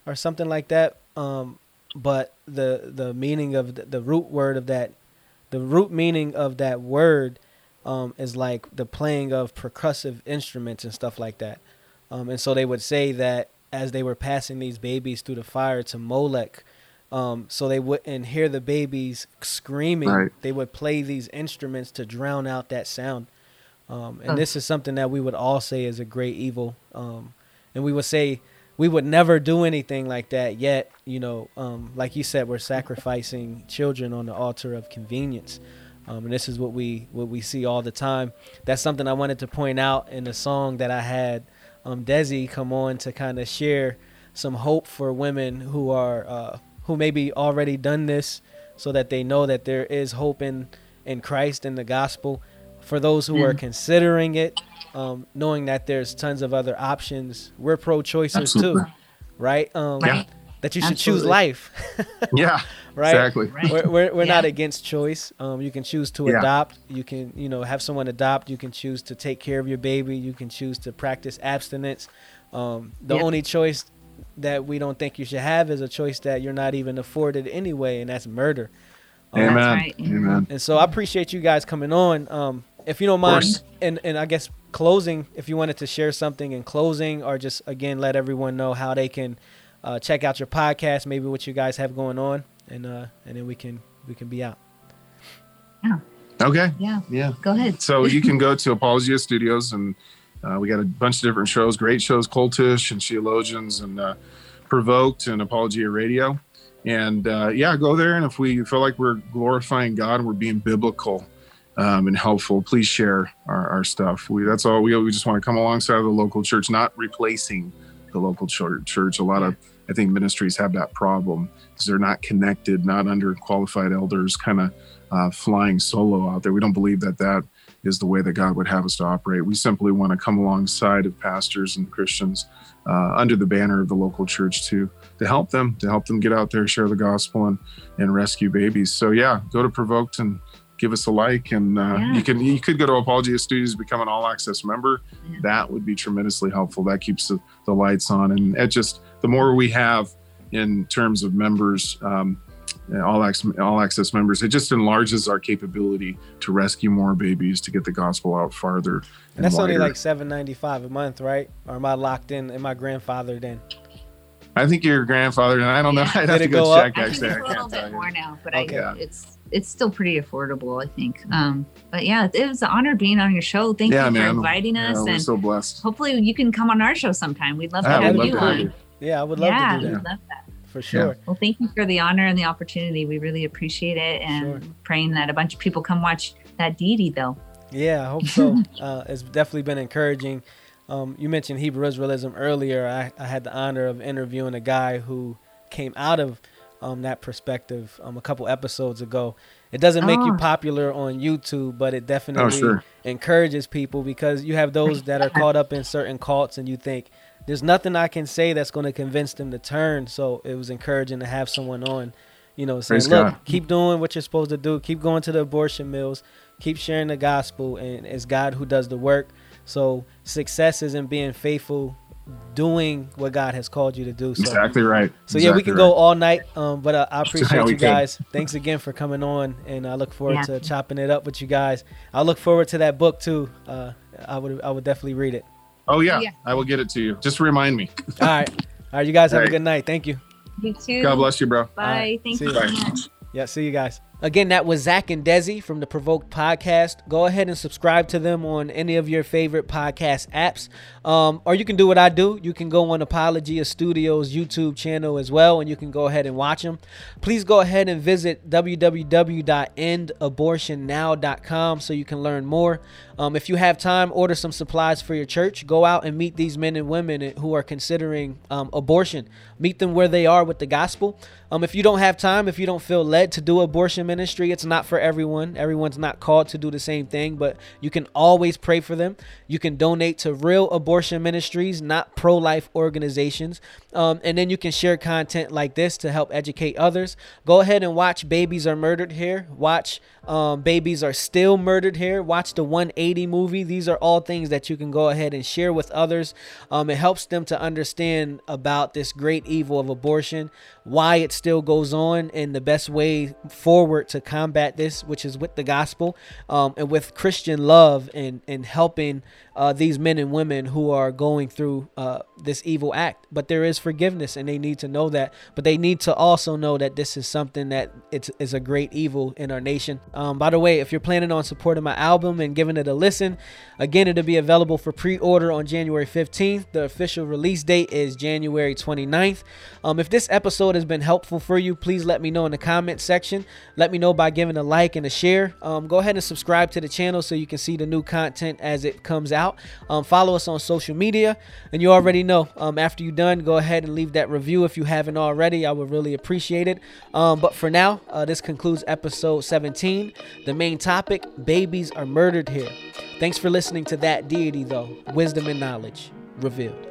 or something like that. Um, but the the meaning of the, the root word of that, the root meaning of that word, um, is like the playing of percussive instruments and stuff like that. Um, and so they would say that as they were passing these babies through the fire to Molech, um, so they wouldn't hear the babies screaming. Right. They would play these instruments to drown out that sound. Um, and Huh. this is something that we would all say is a great evil. Um, and we would say we would never do anything like that. Yet, you know, um, like you said, we're sacrificing children on the altar of convenience. Um, and this is what we what we see all the time. That's something I wanted to point out in the song that I had um, Desi come on to kind of share some hope for women who are uh, who maybe already done this, so that they know that there is hope in in Christ and the gospel. For those who are considering it, um, knowing that there's tons of other options, we're pro-choicers Absolutely. too, right? Um, Right. That you should choose life, Yeah, right? exactly. We're, we're, we're not against choice. Um, you can choose to Yeah. adopt. You can, you know, have someone adopt. You can choose to take care of your baby. You can choose to practice abstinence. Um, the Yeah. only choice that we don't think you should have is a choice that you're not even afforded anyway, and that's murder. Um, Amen. right. Amen. and so I appreciate you guys coming on. Um, if you don't mind, and, and I guess closing, if you wanted to share something in closing, or just again let everyone know how they can uh, check out your podcast, maybe what you guys have going on, and uh, and then we can we can be out. Yeah. Okay. Yeah. Yeah. Go ahead. So you can go to Apologia Studios, and uh, we got a bunch of different shows, great shows, Cultish and Theologians and uh, Provoked and Apologia Radio. And uh, yeah, go there. And if we feel like we're glorifying God and we're being biblical um, and helpful, please share our, our stuff. We that's all. We, we just want to come alongside of the local church, not replacing the local church. Church. A lot of I think ministries have that problem because they're not connected, not under qualified elders, kind of uh, flying solo out there. We don't believe that that is the way that God would have us to operate. We simply want to come alongside of pastors and Christians uh, under the banner of the local church to to help them, to help them get out there, share the gospel, and and rescue babies. So yeah, go to Provoked and give us a like, and uh, Yeah. you can you could go to Apologia Studios, become an all access member. Yeah. That would be tremendously helpful. That keeps the, the lights on, and it just the more we have in terms of members. Um, all access, all access members. It just enlarges our capability to rescue more babies, to get the gospel out farther. And that's only wider. like seven ninety five a month, right? Or am I locked in? Am I grandfathered in? I think your grandfather and I don't know. Yeah. I'd have to go, go up? check. I think it's I a little bit more now, but Okay. I it's it's still pretty affordable, I think. Um, but yeah, it was an honor being on your show. Thank Yeah, you man. for inviting Yeah, us, we're and so blessed. hopefully you can come on our show sometime. We'd love to I have would love you to have on. You. Yeah, I would love yeah, to do we'd that love that. for sure. Well, thank you for the honor and the opportunity. We really appreciate it, and Sure. praying that a bunch of people come watch that deity, though. Yeah, I hope so. uh, it's definitely been encouraging. Um, you mentioned Hebrew Israelism earlier. I, I had the honor of interviewing a guy who came out of um, that perspective um, a couple episodes ago. It doesn't make you Oh. popular on YouTube, but it definitely Oh, sure. encourages people because you have those that are caught up in certain cults and you think there's nothing I can say that's going to convince them to turn. So it was encouraging to have someone on, you know, saying, Praise look, God. keep doing what you're supposed to do. Keep going to the abortion mills. Keep sharing the gospel. And it's God who does the work. So success isn't being faithful, doing what God has called you to do. So, Exactly right. so yeah, we Exactly can right. go all night. Um, but uh, I appreciate Yeah, we you can. guys. Thanks again for coming on, and I look forward Yeah. to chopping it up with you guys. I look forward to that book too. Uh, I would I would definitely read it. Oh yeah, Yeah. I will get it to you. Just remind me. All right, all right. You guys have a good night. Thank you. You too. God bless you, bro. Bye. right. Thank See you you. so Bye. much. Yeah, see you guys. Again, that was Zach and Desi from the Provoked Podcast. Go ahead and subscribe to them on any of your favorite podcast apps. Um, or you can do what I do. You can go on Apologia Studios YouTube channel as well, and you can go ahead and watch them. Please go ahead and visit www.endabortionnow.com so you can learn more. Um, if you have time, order some supplies for your church. Go out and meet these men and women who are considering um, abortion. Meet them where they are with the gospel. Um, if you don't have time, if you don't feel led to do abortion ministry. It's not for everyone. Everyone's not called to do the same thing, but you can always pray for them. You can donate to real abortion ministries, not pro life organizations. Um, and then you can share content like this to help educate others. Go ahead and watch Babies Are Murdered Here. Watch um, Babies Are Still Murdered Here. Watch the 180 movie. These are all things that you can go ahead and share with others. Um, it helps them to understand about this great evil of abortion, why it still goes on, and the best way forward to combat this, which is with the gospel um, and with Christian love and, and helping uh, these men and women who are going through uh, this evil act. But there is forgiveness, and they need to know that. But they need to also know that this is something that it's is a great evil in our nation. Um, by the way, if you're planning on supporting my album and giving it a listen, again, it'll be available for pre-order on January 15th. The official release date is January 29th. Um, if this episode has been helpful for you, please let me know in the comment section. Let me know by giving a like and a share. Um, go ahead and subscribe to the channel so you can see the new content as it comes out out. Um, follow us on social media, and you already know. Um, after you're done, go ahead and leave that review if you haven't already. I would really appreciate it. Um, but for now, uh, this concludes episode 17. The main topic: babies are murdered here. Thanks for listening to that deity, though. Wisdom and knowledge revealed.